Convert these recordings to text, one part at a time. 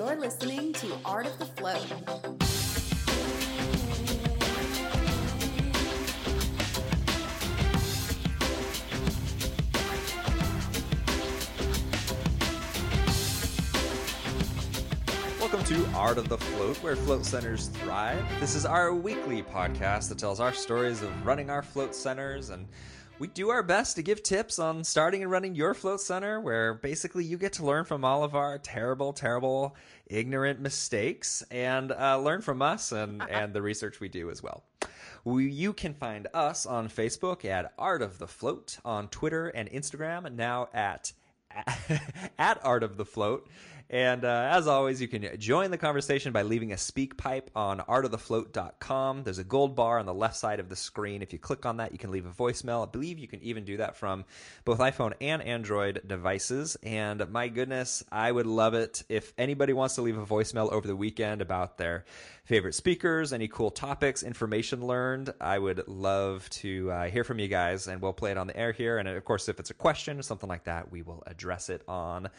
You're listening to Art of the Float. Welcome to Art of the Float, where float centers thrive. This is our weekly podcast that tells our stories of running our float centers, and we do our best to give tips on starting and running your float center, where basically you get to learn from all of our terrible, terrible, ignorant mistakes and uh, learn from us and, and the research we do as well. We, you can find us on Facebook at Art of the Float, on Twitter and Instagram, now at at Art of the Float. And uh, as always, you can join the conversation by leaving a SpeakPipe on artofthefloat.com. There's a gold bar on the left side of the screen. If you click on that, you can leave a voicemail. I believe you can even do that from both iPhone and Android devices. And my goodness, I would love it if anybody wants to leave a voicemail over the weekend about their favorite speakers, any cool topics, information learned. I would love to uh, hear from you guys, and we'll play it on the air here. And of course, if it's a question or something like that, we will address it on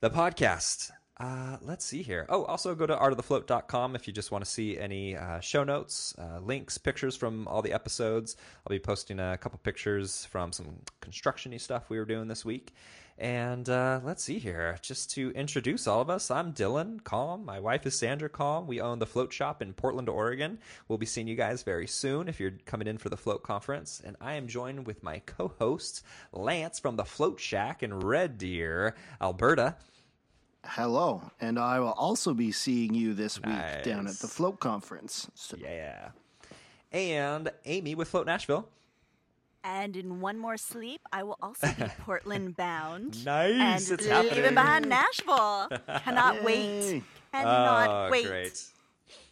the podcast. Uh, let's see here. Oh, also go to artofthefloat.com if you just want to see any uh, show notes, uh, links, pictures from all the episodes. I'll be posting a couple pictures from some constructiony stuff we were doing this week. And uh, let's see here. Just to introduce all of us, I'm Dylan Calm. My wife is Sandra Calm. We own the Float Shop in Portland, Oregon. We'll be seeing you guys very soon if you're coming in for the Float Conference. And I am joined with my co host, Lance from the Float Shack in Red Deer, Alberta. Hello, and I will also be seeing you this week Nice. down at the Float Conference. So, Yeah. And Amy with Float Nashville. And in one more sleep, I will also be Portland bound. Nice, And it's leaving happening. behind Nashville. Cannot wait. Yay. Cannot oh, wait. great.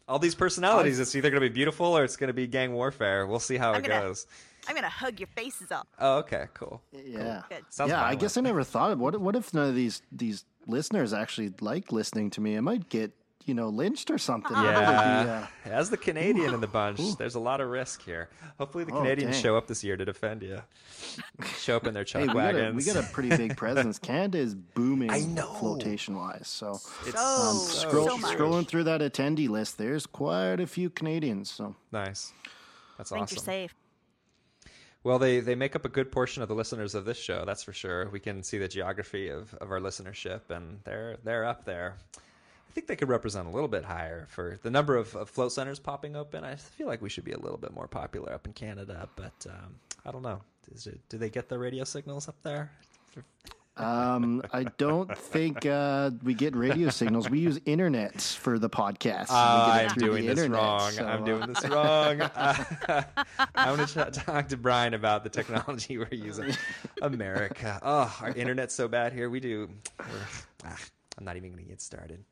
All these personalities, it's either going to be beautiful or it's going to be gang warfare. We'll see how I'm it gonna- goes. I'm gonna hug your faces up. Oh, okay, cool. yeah, Good. Sounds yeah. I guess I never thought of what. What if none of these these listeners actually like listening to me? I might get you know lynched or something. Yeah. be, uh, As the Canadian in the bunch, there's a lot of risk here. Hopefully, the Oh, Canadians dang. show up this year to defend you. Show up in their chuck hey, we got, a, wagons. we got a pretty big presence. Canada is booming I know. flotation wise. So It's um, so scroll, much. scrolling through that attendee list, there's quite a few Canadians. So nice. That's I think awesome. you're safe. Well, they, they make up a good portion of the listeners of this show. That's for sure. We can see the geography of, of our listenership, and they're they're up there. I think they could represent a little bit higher for the number of, of float centers popping open. I feel like we should be a little bit more popular up in Canada, but um, I don't know. It, do they get the radio signals up there? Um, I don't think uh, we get radio signals. We use internet for the podcast. Uh, We get it I'm through doing the this internet, wrong. so, I'm uh, doing this wrong. I'm going to talk to Brian about the technology we're using. America. Oh, our internet's so bad here. We do. ah, I'm not even going to get started.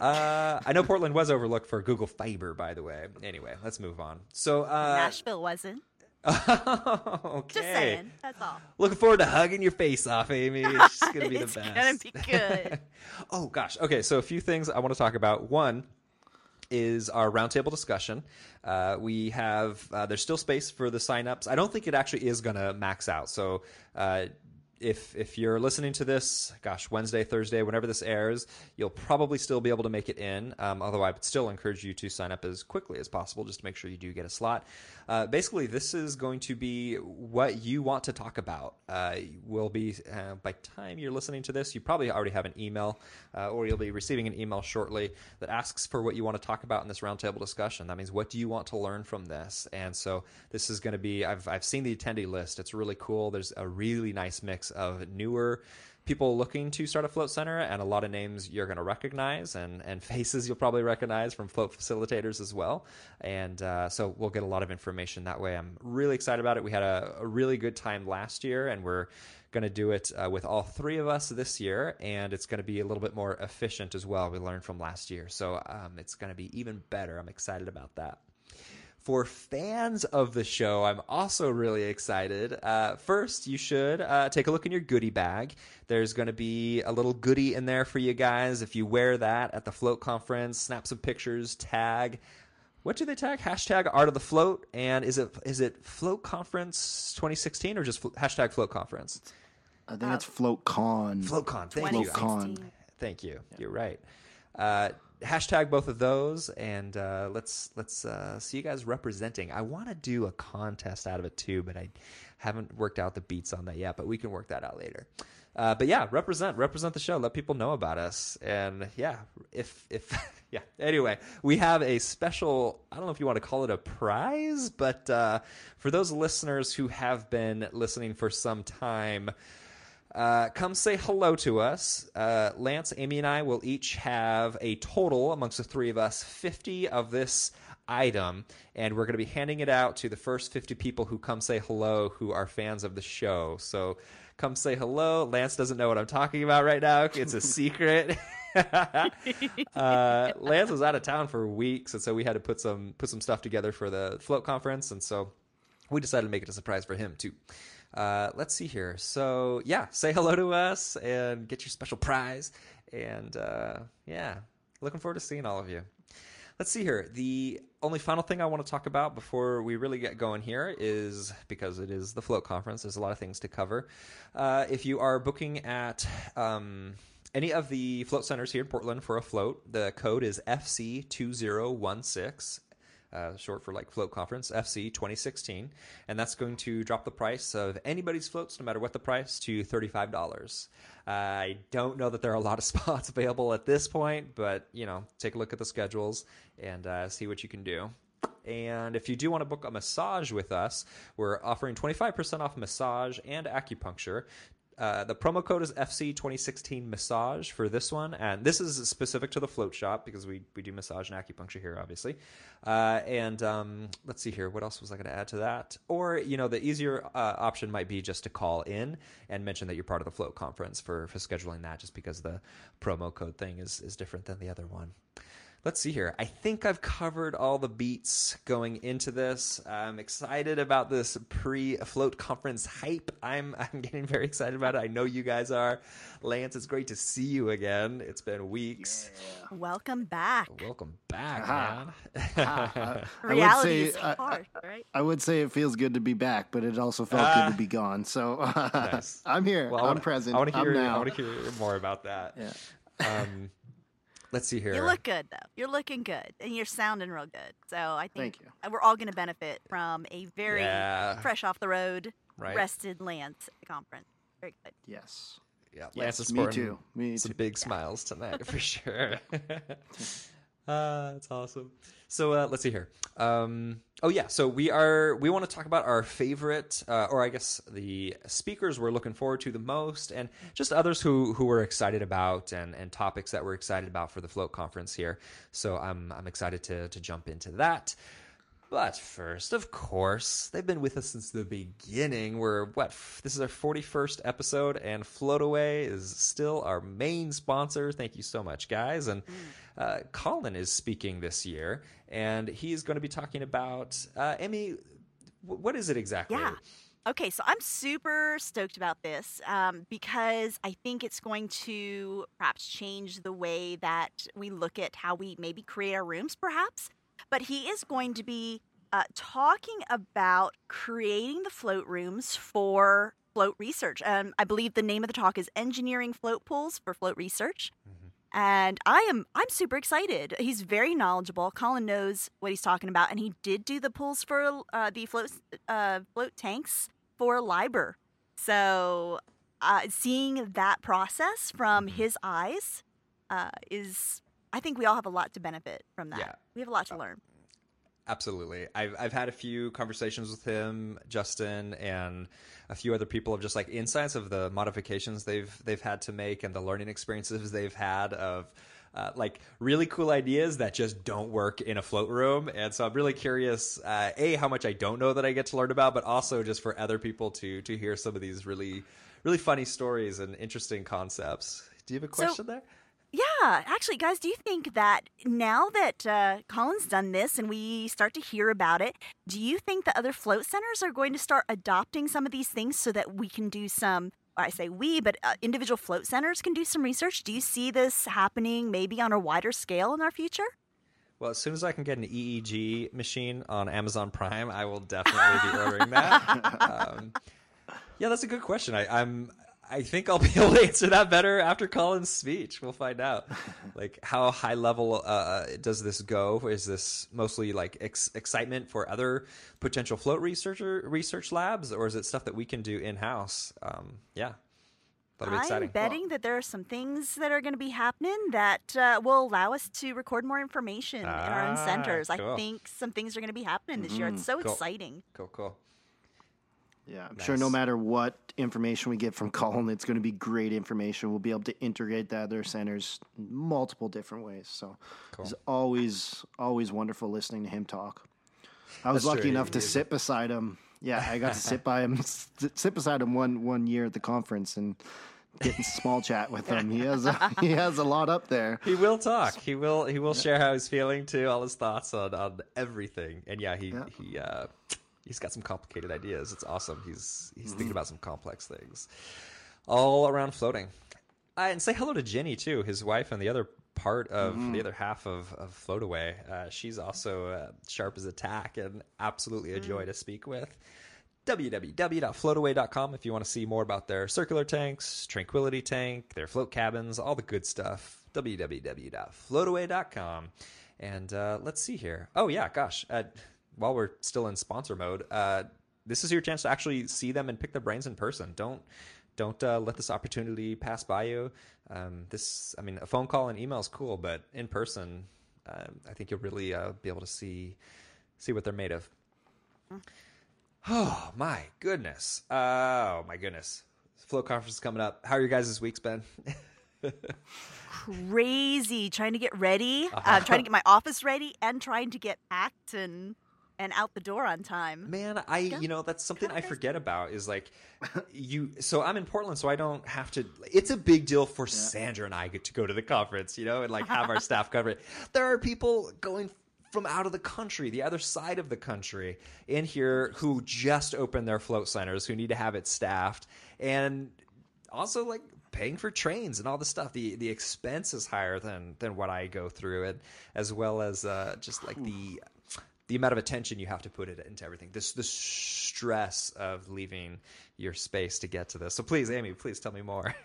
Uh, I know Portland was overlooked for Google Fiber, by the way. Anyway, let's move on. So, uh, Nashville wasn't. okay. Just saying. That's all. Looking forward to hugging your face off, Amy. It's just gonna be the It's best. gonna be good. oh gosh. Okay, so a few things I want to talk about. One is our roundtable discussion. Uh, we have uh, there's still space for the signups. I don't think it actually is gonna max out. So. Uh, if if you're listening to this, gosh, Wednesday, Thursday, whenever this airs, you'll probably still be able to make it in. Um, although I would still encourage you to sign up as quickly as possible, just to make sure you do get a slot. Uh, basically, this is going to be what you want to talk about. Uh, will be uh, by time you're listening to this, you probably already have an email, uh, or you'll be receiving an email shortly that asks for what you want to talk about in this roundtable discussion. That means what do you want to learn from this? And so this is going to be. I've I've seen the attendee list. It's really cool. There's a really nice mix of newer people looking to start a float center and a lot of names you're going to recognize and, and faces you'll probably recognize from float facilitators as well. And uh, so we'll get a lot of information that way. I'm really excited about it. We had a, a really good time last year and we're going to do it uh, with all three of us this year and it's going to be a little bit more efficient as well we learned from last year. So um, it's going to be even better. I'm excited about that for fans of the show, I'm also really excited. Uh, first, you should uh, take a look in your goodie bag. There's going to be a little goodie in there for you guys. If you wear that at the float conference, snap some pictures, tag. What do they tag? Hashtag Art of the Float, and is it is it Float Conference 2016 or just fl- hashtag Float Conference? I think it's Float Con. FloatCon. Thank you. FloatCon. 2016. Thank you. You're right. Uh, hashtag both of those, and uh, let's let's uh, see you guys representing. I want to do a contest out of it too, but I haven't worked out the beats on that yet. But we can work that out later. Uh, but yeah, represent represent the show. Let people know about us, and yeah, if if yeah. Anyway, we have a special. I don't know if you want to call it a prize, but uh, for those listeners who have been listening for some time. Uh, come say hello to us. Uh, Lance, Amy, and I will each have a total amongst the three of us 50 of this item, and we're going to be handing it out to the first 50 people who come say hello who are fans of the show. So come say hello. Lance doesn't know what I'm talking about right now, it's a secret. uh, Lance was out of town for weeks, and so we had to put some put some stuff together for the float conference, and so we decided to make it a surprise for him too. Uh, let's see here. So yeah, say hello to us and get your special prize. And uh, yeah, looking forward to seeing all of you. Let's see here. The only final thing I want to talk about before we really get going here is because it is the float conference. There's a lot of things to cover. Uh, if you are booking at um, any of the float centers here in Portland for a float, the code is FC2016 uh, short for like float conference fc 2016 and that's going to drop the price of anybody's floats no matter what the price to $35 uh, i don't know that there are a lot of spots available at this point but you know take a look at the schedules and uh, see what you can do. And if you do want to book a massage with us, we're offering 25% off massage and acupuncture uh, the promo code is FC2016 Massage for this one, and this is specific to the float shop because we, we do massage and acupuncture here, obviously. Uh, and um, let's see here, what else was I going to add to that? Or you know, the easier uh, option might be just to call in and mention that you're part of the float conference for for scheduling that, just because the promo code thing is is different than the other one let's see here. I think I've covered all the beats going into this. I'm excited about this pre-float conference hype. I'm I'm getting very excited about it. I know you guys are. Lance, it's great to see you again. It's been weeks. Yeah. Welcome back. Welcome back, man. I, Reality would is say, hard, right? I would say it feels good to be back, but it also felt good to be gone. So Nice. I'm here. Well, I I'm wanna, present. I want to I'm hear. I want to hear more about that. Yeah. Um, let's see here. You look good though. You're looking good, and you're sounding real good. So I think Thank you. Uh, we're all going to benefit from a very Yeah. fresh off the road, Right. rested Lance conference. Very good. Yes. Yeah, Lance Yes, is me sporting too. Me some too. big smiles tonight for sure. uh, that's awesome. So uh, let's see here. Um, oh yeah, so we are we want to talk about our favorite, uh, or I guess the speakers we're looking forward to the most, and just others who who we're excited about, and and topics that we're excited about for the Float conference here. So I'm I'm excited to to jump into that. But first, of course, they've been with us since the beginning. We're what? f- This is our 41st episode, and Floataway is still our main sponsor. Thank you so much, guys. And uh, Colin is speaking this year, and he's going to be talking about uh, Emmy. wh- What is it exactly? Yeah. Okay, so I'm super stoked about this um, because I think it's going to perhaps change the way that we look at how we maybe create our rooms, perhaps. But he is going to be uh, talking about creating the float rooms for float research. Um, I believe the name of the talk is Engineering Float Pools for Float Research. And I am I'm super excited. He's very knowledgeable. Colin knows what he's talking about, and he did do the pools for uh, the float uh, float tanks for LIBR. So uh, seeing that process from his eyes uh, is, I think we all have a lot to benefit from that. Yeah. We have a lot to learn. Absolutely. I've I've had a few conversations with him, Justin, and a few other people of just like insights of the modifications they've they've had to make and the learning experiences they've had of uh, like really cool ideas that just don't work in a float room. And so I'm really curious, uh, a how much I don't know that I get to learn about, but also just for other people to to hear some of these really really funny stories and interesting concepts. Do you have a So- question there? Yeah, actually, guys, do you think that now that uh, Colin's done this and we start to hear about it, do you think that other float centers are going to start adopting some of these things so that we can do some? I say we, but uh, individual float centers can do some research. Do you see this happening maybe on a wider scale in our future? Well, as soon as I can get an EEG machine on Amazon Prime, I will definitely be ordering that. um, yeah, that's a good question. I, I'm I think I'll be able to answer that better after Colin's speech. We'll find out. like, how high level uh, does this go? Is this mostly like ex- excitement for other potential float researcher research labs, or is it stuff that we can do in house? Um, yeah, that'll be I'm exciting. betting that there are some things that are going to be happening that uh, will allow us to record more information in our own Ah, centers. cool. I think some things are going to be happening this year. It's so Cool. exciting. Cool, cool. Yeah, I'm sure no matter what information we get from Colin, it's going to be great information. We'll be able to integrate that other centers multiple different ways. So it's always, always wonderful listening to him talk. I was That's lucky true, enough to sit beside him. Yeah, I got to sit by him, sit beside him one one year at the conference and get in small chat with him. He has a, he has a lot up there. He will talk. He will. He will share how he's feeling too, all his thoughts on, on everything. And yeah, he Yeah. he uh, he's got some complicated ideas. It's awesome. He's he's thinking about some complex things, all around floating. Uh, and say hello to Jenny too, his wife, and the other part of the other half of, of Float Away. Uh, she's also uh, sharp as a tack and absolutely a joy to speak with www.floataway.com if you want to see more about their circular tanks, tranquility tank, their float cabins, all the good stuff. www.floataway.com. And uh, let's see here. Oh, yeah, gosh. While we're still in sponsor mode, uh, this is your chance to actually see them and pick their brains in person. Don't don't uh, let this opportunity pass by you. Um, this, I mean, a phone call and email is cool, but in person, uh, I think you'll really uh, be able to see see what they're made of. Oh my goodness! Oh my goodness! Flow conference is coming up. How are your guys' this week's been? Crazy trying to get ready, Uh-huh. uh, trying to get my office ready, and trying to get packed and and out the door on time. Man, I you know that's something I forget about is like you. So I'm in Portland, so I don't have to. It's a big deal for Sandra and I get to go to the conference, you know, and like have our staff cover it. There are people going from out of the country, the other side of the country, in here who just opened their float centers, who need to have it staffed, and also like paying for trains and all the stuff. The the expense is higher than than what I go through, and as well as uh, just like the the amount of attention you have to put it into everything. This the stress of leaving your space to get to this. So please, Amy, please tell me more.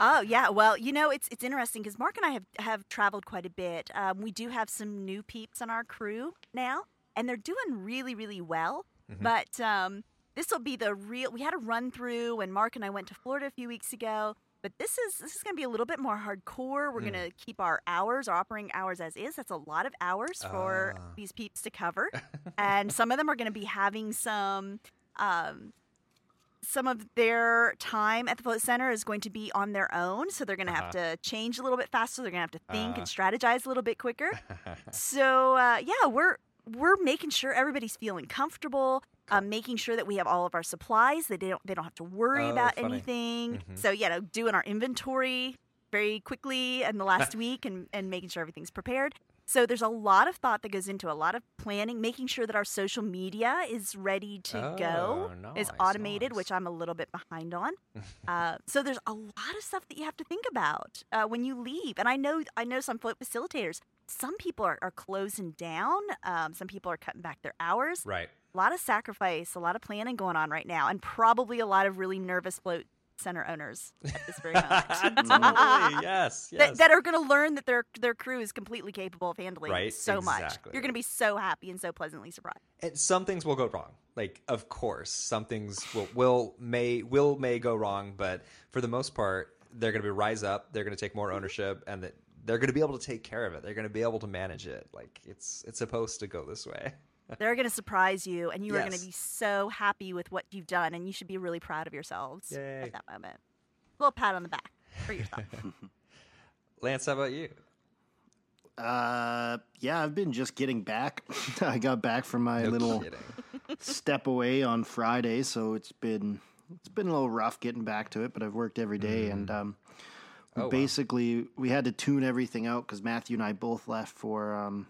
Oh yeah, well you know it's it's interesting because Mark and I have have traveled quite a bit. Um, we do have some new peeps on our crew now, and they're doing really really well. But um, this will be the real. We had a run through when Mark and I went to Florida a few weeks ago. But this is this is going to be a little bit more hardcore. We're going to keep our hours, our operating hours as is. That's a lot of hours for Ah. these peeps to cover, and some of them are going to be having some um, some of their time at the float center is going to be on their own. So they're going to have to change a little bit faster. They're going to have to think and strategize a little bit quicker. So uh, yeah we're we're making sure everybody's feeling comfortable um, making sure that we have all of our supplies that they don't they don't have to worry Oh, about funny. anything so you know doing our inventory very quickly in the last week and, and making sure everything's prepared so there's a lot of thought that goes into a lot of planning making sure that our social media is ready to go Oh, is automated nice. which i'm a little bit behind on uh, so there's a lot of stuff that you have to think about uh, when you leave and i know i know some float facilitators some people are, are closing down um, some people are cutting back their hours right. A lot of sacrifice a lot of planning going on right now and probably a lot of really nervous float center owners at this very moment totally. Yes. Yes. that, that are going to learn that their their crew is completely capable of handling Right, so much. You're going to be so happy and so pleasantly surprised. and some things will go wrong. Like, of course, some things will will may will may go wrong, but for the most part, they're going to be rise up. They're going to take more mm-hmm. ownership, and that they're going to be able to take care of it. They're going to be able to manage it. Like it's it's supposed to go this way. They're going to surprise you, and you are going to be so happy with what you've done, and you should be really proud of yourselves Yay. at that moment. A little pat on the back for yourself. Lance, how about you? Uh, yeah, I've been just getting back. I got back from my No little kidding. step away on Friday, so it's been it's been a little rough getting back to it. But I've worked every day, and um, Oh, wow. basically we had to tune everything out because Matthew and I both left for um,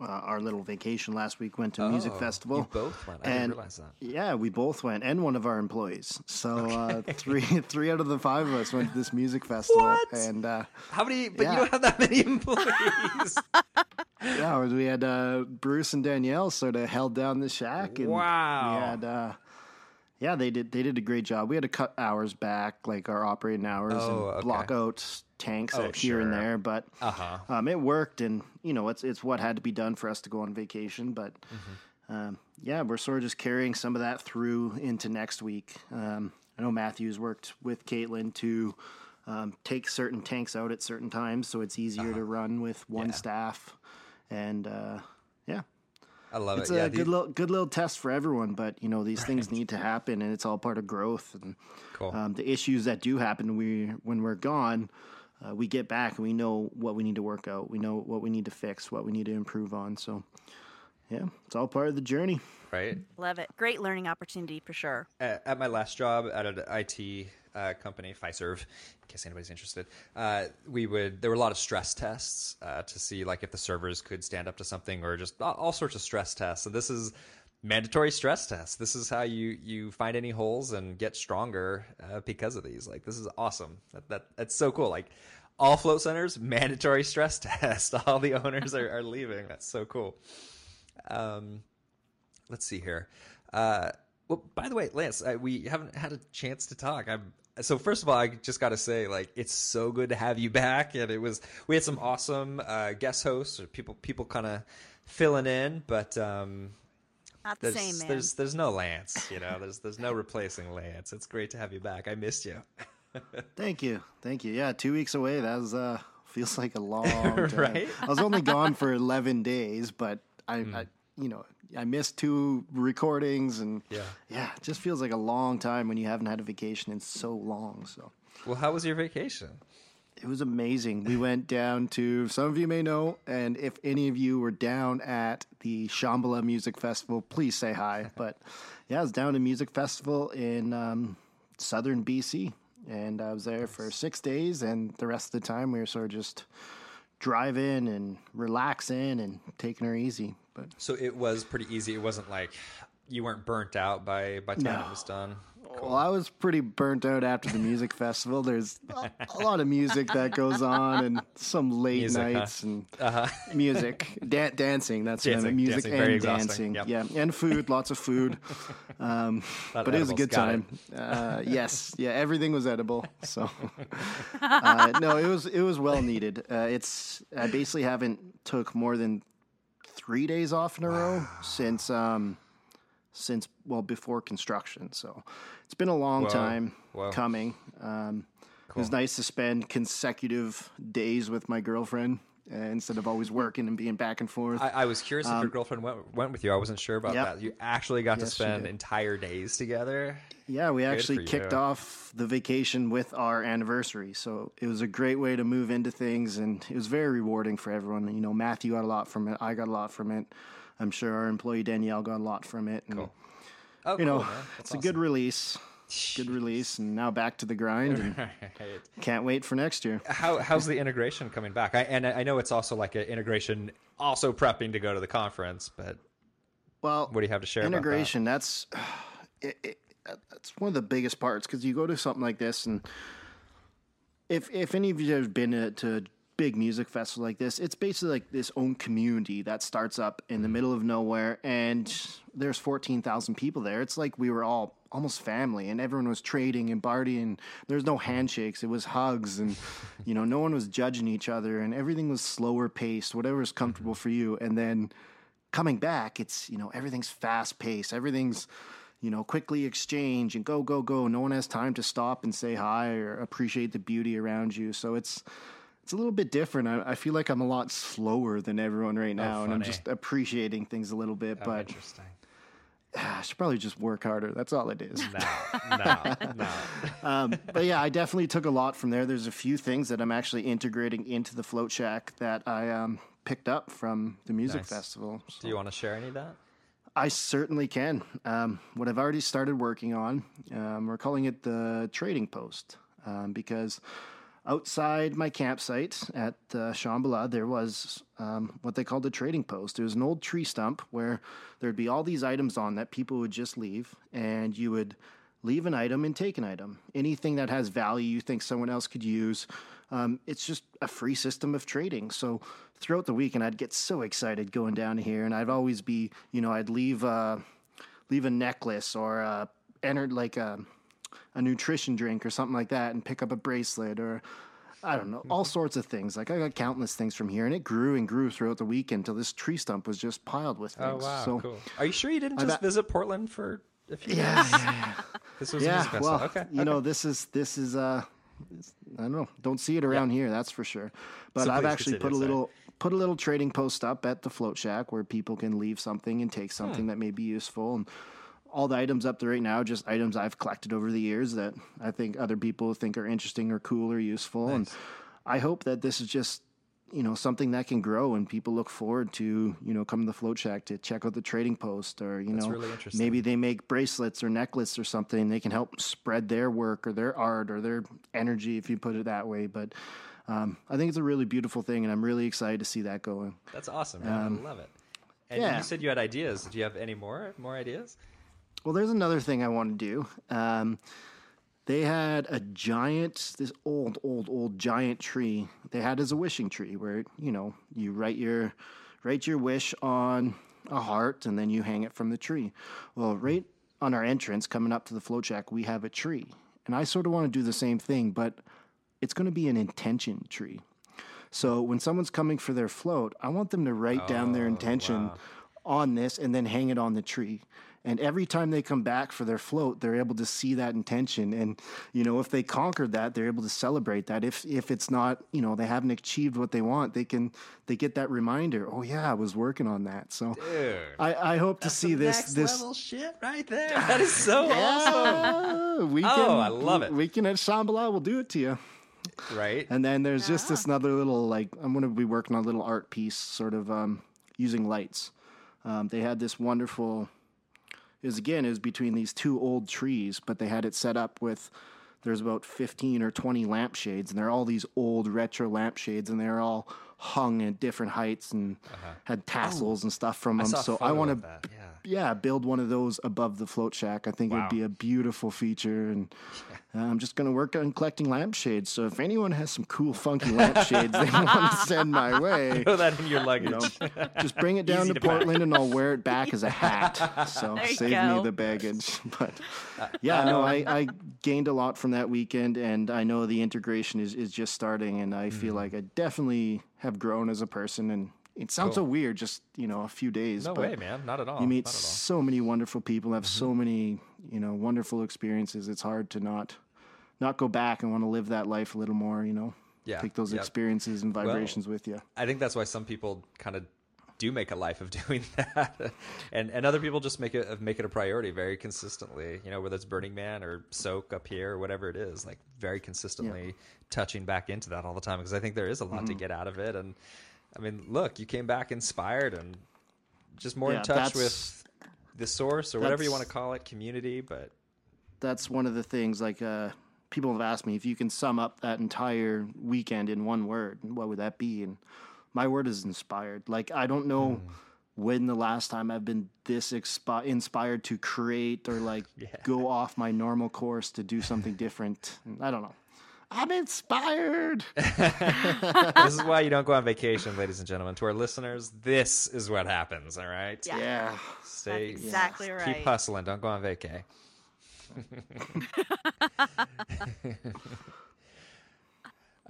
uh, our little vacation last week. Went to a music Oh, festival. You both went. I didn't and- realize that. Yeah, we both went, and one of our employees. So uh, three three out of the five of us went to this music festival, What? and uh, How many? But Yeah. you don't have that many employees. yeah, we had uh, Bruce and Danielle sort of held down the shack, and Wow. we had uh, Yeah, they did. They did a great job. We had to cut hours back, like our operating hours, Oh, and okay. block out tanks Oh, here and there. But Uh-huh. um, it worked, and you know, it's it's what had to be done for us to go on vacation. But Mm-hmm. um, yeah, we're sort of just carrying some of that through into next week. Um, I know Matthews worked with Caitlin to um, take certain tanks out at certain times, so it's easier to run with one Uh-huh. Yeah. staff. And uh, I love it's it. a Yeah, good the- little good little test for everyone. But you know, these things need to happen, and it's all part of growth. And cool. um, the issues that do happen we when we're gone, uh, we get back and we know what we need to work out. We know what we need to fix, what we need to improve on. So, yeah, it's all part of the journey. right. Love it. Great learning opportunity for sure. at, at my last job at an IT uh, company, Fiserv, in case anybody's interested, uh, we would there were a lot of stress tests uh, to see like if the servers could stand up to something or just all, all sorts of stress tests. And this is mandatory stress tests. This is how you you find any holes and get stronger uh, because of these. Like this is awesome. That, that that's so cool. Like. All float centers mandatory stress test. All the owners are, are leaving. That's so cool. Um, let's see here. Uh, well, by the way, Lance, I, we haven't had a chance to talk. I'm so first of all, I just got to say, like, it's so good to have you back, and it was we had some awesome uh, guest hosts or people people kind of filling in, but um, Not the there's same, man. there's there's no Lance, you know, there's there's no replacing Lance. It's great to have you back. I missed you. Thank you, thank you. Yeah, two weeks away. That was uh, feels like a long time. Right? I was only gone for eleven days, but I, I you know, I missed two recordings, and Yeah. yeah, it just feels like a long time when you haven't had a vacation in so long. So. Well, how was your vacation? It was amazing. We went down to some of you may know, and if any of you were down at the Shambhala Music Festival, please say hi. But yeah, I was down to Music Festival in um, southern BC, and I was there for six days. And the rest of the time, we were sort of just driving and relaxing and taking her easy. But So it was pretty easy. It wasn't like you weren't burnt out by by time No. it was done. Well, I was pretty burnt out after the music festival. There's a, a lot of music that goes on, and some late Music, huh? nights and Uh-huh. music, da- dancing. That's what I Dancing, mean. Music dancing, and dancing. yep. Yeah, and food, lots of food. Um, but of it was a good time. Uh, yes, yeah, everything was edible. So uh, no, it was it was well needed. Uh, it's I basically haven't took more than three days off in a row since um, since well before construction. So it's been a long Whoa, time whoa. coming. Um, It was nice to spend consecutive days with my girlfriend uh, instead of always working and being back and forth. I, I was curious if your girlfriend went went with you. I wasn't sure about Um, Yep. that. You actually got Yes, to spend entire days together. Yeah, we actually kicked you. off the vacation with our anniversary. So it was a great way to move into things and it was very rewarding for everyone. You know, Matthew got a lot from it. I got a lot from it. I'm sure our employee Danielle got a lot from it. And, Cool. Oh, You know, cool, man. That's it's a good release. Good release. And now back to the grind Right. can't wait for next year. How how's the integration coming back? I, and I know it's also like an integration, also prepping to go to the conference. But Well, what do you have to share? integration that's it, it, that's one of the biggest parts because you go to something like this and if if any of you have been to, big music festival like this it's basically like this own community that starts up in the mm-hmm. middle of nowhere and there's 14,000 people there it's like we were all almost family and everyone was trading and partying there's no handshakes it was hugs and you know no one was judging each other and everything was slower paced whatever is comfortable for you and then coming back, it's you know everything's fast paced, everything's you know quickly exchange and go go go. No one has time to stop and say hi or appreciate the beauty around you. So it's it's a little bit different. I, I feel like I'm a lot slower than everyone right now, and I'm just appreciating things a little bit. Oh, but interesting. I should probably just work harder. That's all it is. No, no, no. um, but yeah, I definitely took a lot from there. There's a few things that I'm actually integrating into the Float Shack that I um, picked up from the music Nice. festival. Do you want to share any of that? I certainly can. Um, what I've already started working on, um, we're calling it the trading post um, because outside my campsite at uh, Shambhala, there was um, what they called the trading post. It was an old tree stump where there'd be all these items on that people would just leave, and you would leave an item and take an item. Anything that has value you think someone else could use. Um, it's just a free system of trading. So throughout the week, and I'd get so excited going down here, and I'd always be, you know, I'd leave. Uh, leave a necklace or a enter like a, a nutrition drink or something like that, and pick up a bracelet or I don't know, all sorts of things. Like I got countless things from here, and it grew and grew throughout the weekend until this tree stump was just piled with things. Oh things. wow, so, cool. Are you sure you didn't I've just visit Portland for a few Yeah, days? yeah, yeah. This was yeah. Well, okay. you know, this is this is uh, I don't know, don't see it around here, that's for sure. But So I've actually put a little put a little trading post up at the float shack where people can leave something and take Hmm. something that may be useful and. All the items up there right now, just items I've collected over the years that I think other people think are interesting or cool or useful. And I hope that this is just you know something that can grow and people look forward to you know coming to the float shack to check out the trading post or you That's know really maybe they make bracelets or necklaces or something they can help spread their work or their art or their energy if you put it that way but um, i think it's a really beautiful thing and i'm really excited to see that going That's awesome, man. I love it. And Um, yeah. you said you had ideas. Do you have any more more ideas? Well, there's another thing I want to do. Um, they had a giant, this old, old, old giant tree. They had as a wishing tree, where you know you write your write your wish on a heart, and then you hang it from the tree. Well, right on our entrance, coming up to the float shack, we have a tree, and I sort of want to do the same thing, but it's going to be an intention tree. So when someone's coming for their float, I want them to write down their intention on this and then hang it on the tree. And every time they come back for their float, they're able to see that intention. And you know, if they conquered that, they're able to celebrate that. If if it's not, you know, they haven't achieved what they want, they can they get that reminder. Oh yeah, I was working on that. So Dude. I, I hope to see this Next this level shit right there. That is so awesome. Yeah, we can, Oh, I love it. We can at Shambhala, we'll do it to you. Right? And then there's just this another little like I'm gonna be working on a little art piece, sort of um, using lights. Um, they had this wonderful. Was again, is between these two old trees, but they had it set up with. There's about 15 or 20 lampshades, and they're all these old retro lampshades, and they're all hung at different heights and had tassels and stuff from Uh-huh. I them. So I want to. Yeah. yeah, build one of those above the float shack. I think it would be a beautiful feature, and uh, I'm just going to work on collecting lampshades. So if anyone has some cool, funky lampshades they want to send my way, Throw that in your luggage. you know, just bring it down to, to. Portland, and I'll wear it back as a hat. So save go. me the baggage. But yeah, no, I, I gained a lot from that weekend, and I know the integration is is just starting, and I Mm-hmm. feel like I definitely have grown as a person. And it sounds so weird, just you know, a few days. no but way, man. Not at all. you meet all. Mm-hmm. so many wonderful people have so many you know wonderful experiences it's hard to not not go back and want to live that life a little more you know Yeah, take those yep. experiences and vibrations with you I think that's why some people kind of do make a life of doing that, and and other people just make it make it a priority very consistently. You know, whether it's Burning Man or Soak up here or whatever it is, like very consistently touching back into that all the time because I think there is a lot Mm-hmm. to get out of it. And I mean, look, you came back inspired and just more Yeah, in touch with the source or whatever you want to call it, community. But that's one of the things like uh people have asked me if you can sum up that entire weekend in one word what would that be and my word is inspired like i don't know Hmm. when the last time i've been this expi- inspired to create or like Yeah. go off my normal course to do something different i don't know i'm inspired this is why you don't go on vacation, ladies and gentlemen. To our listeners, this is what happens. All right, Yeah. yeah stay That's exactly right. Keep hustling. Don't go on vacay.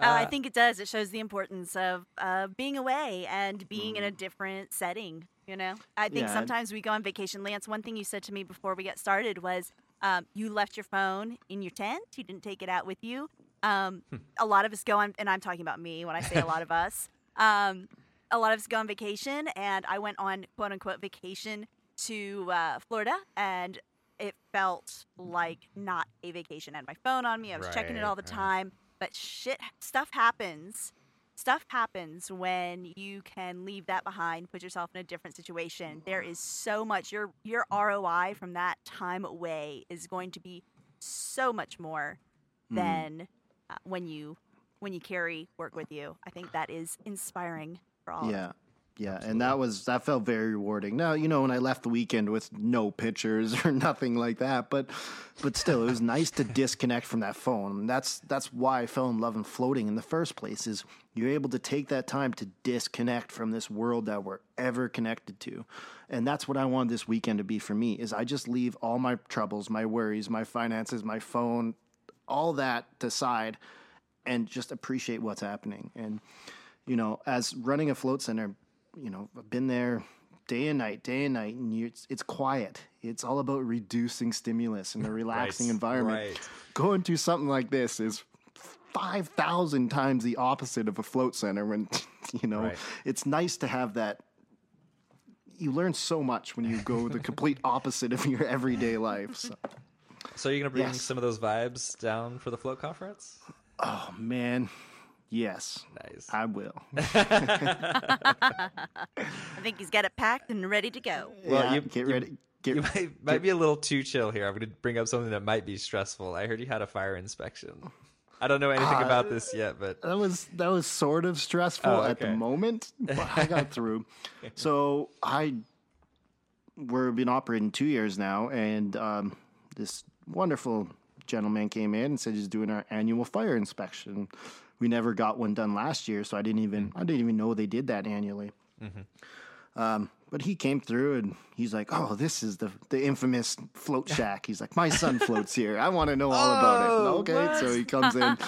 Uh, I think it does. It shows the importance of uh, being away and being in a Mm. different setting. You know, I think Yeah. sometimes we go on vacation. Lance, one thing you said to me before we got started was um, you left your phone in your tent. You didn't take it out with you. Um, Hmm. a lot of us go on, and I'm talking about me when I say a lot of us. Um, a lot of us go on vacation, and I went on quote unquote vacation to uh, Florida, and it felt like not a vacation. I had my phone on me. I was checking it all the time. But shit, stuff happens. Stuff happens when you can leave that behind, put yourself in a different situation. There is so much your your ROI from that time away is going to be so much more than uh, when you when you carry work with you. I think that is inspiring for all. Yeah. Yeah, and that was that felt very rewarding. Now, you know, when I left the weekend with no pictures or nothing like that, but but still it was nice to disconnect from that phone. That's that's why I fell in love in floating in the first place is you're able to take that time to disconnect from this world that we're ever connected to. And that's what I want this weekend to be for me is I just leave all my troubles, my worries, my finances, my phone, all that aside and just appreciate what's happening. And you know, as running a float center, you know, I've been there day and night, day and night, and you, it's, it's quiet. It's all about reducing stimulus and a relaxing Right, environment. right. Going to something like this is five thousand times the opposite of a float center. When you know, Right. it's nice to have that. You learn so much when you go the complete opposite of your everyday life. So. So you're gonna bring Yes. some of those vibes down for the float conference? Oh man, yes, Nice. I will. I think he's got it packed and ready to go. Well, Yeah, you- get you- ready. Get You might, might be a little too chill here. I'm going to bring up something that might be stressful. I heard you had a fire inspection. I don't know anything Uh, about this yet, but that was that was sort of stressful Oh, at the moment, but I got through. So I we've been operating two years now, and um, this wonderful gentleman came in and said he's doing our annual fire inspection. We never got one done last year, so I didn't even mm-hmm. I didn't even know they did that annually. Mm-hmm. Um, but he came through and he's like, "Oh, this is the the infamous float shack." He's like, "My son floats here. I want to know all about it." Oh, Okay, so he comes in.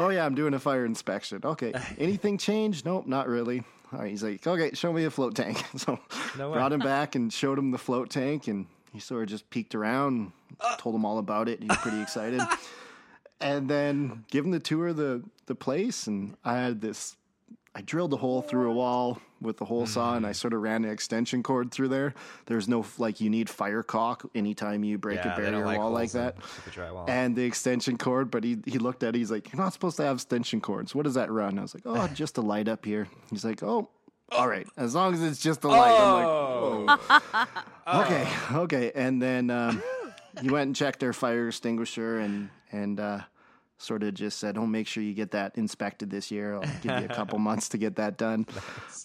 Oh yeah, I'm doing a fire inspection. Okay, anything changed? Nope, not really. All right, he's like, "Okay, show me a float tank." So No brought him back and showed him the float tank, and he sort of just peeked around, uh. told him all about it. He's pretty excited. And then give him the tour of the the place, and I had this. I drilled a hole through a wall with the hole saw, and I sort of ran an extension cord through there. There's no like you need fire caulk anytime you break yeah, a barrier like wall like that. drywall. And the extension cord, but he he looked at it. He's like, "You're not supposed to have extension cords. What does that run?" I was like, "Oh, just a light up here." He's like, "Oh, all right. As long as it's just a light." I'm like, oh, okay, okay. And then um, he went and checked our fire extinguisher and and uh, sort of just said, "Oh, make sure you get that inspected this year. I'll give you a couple months to get that done."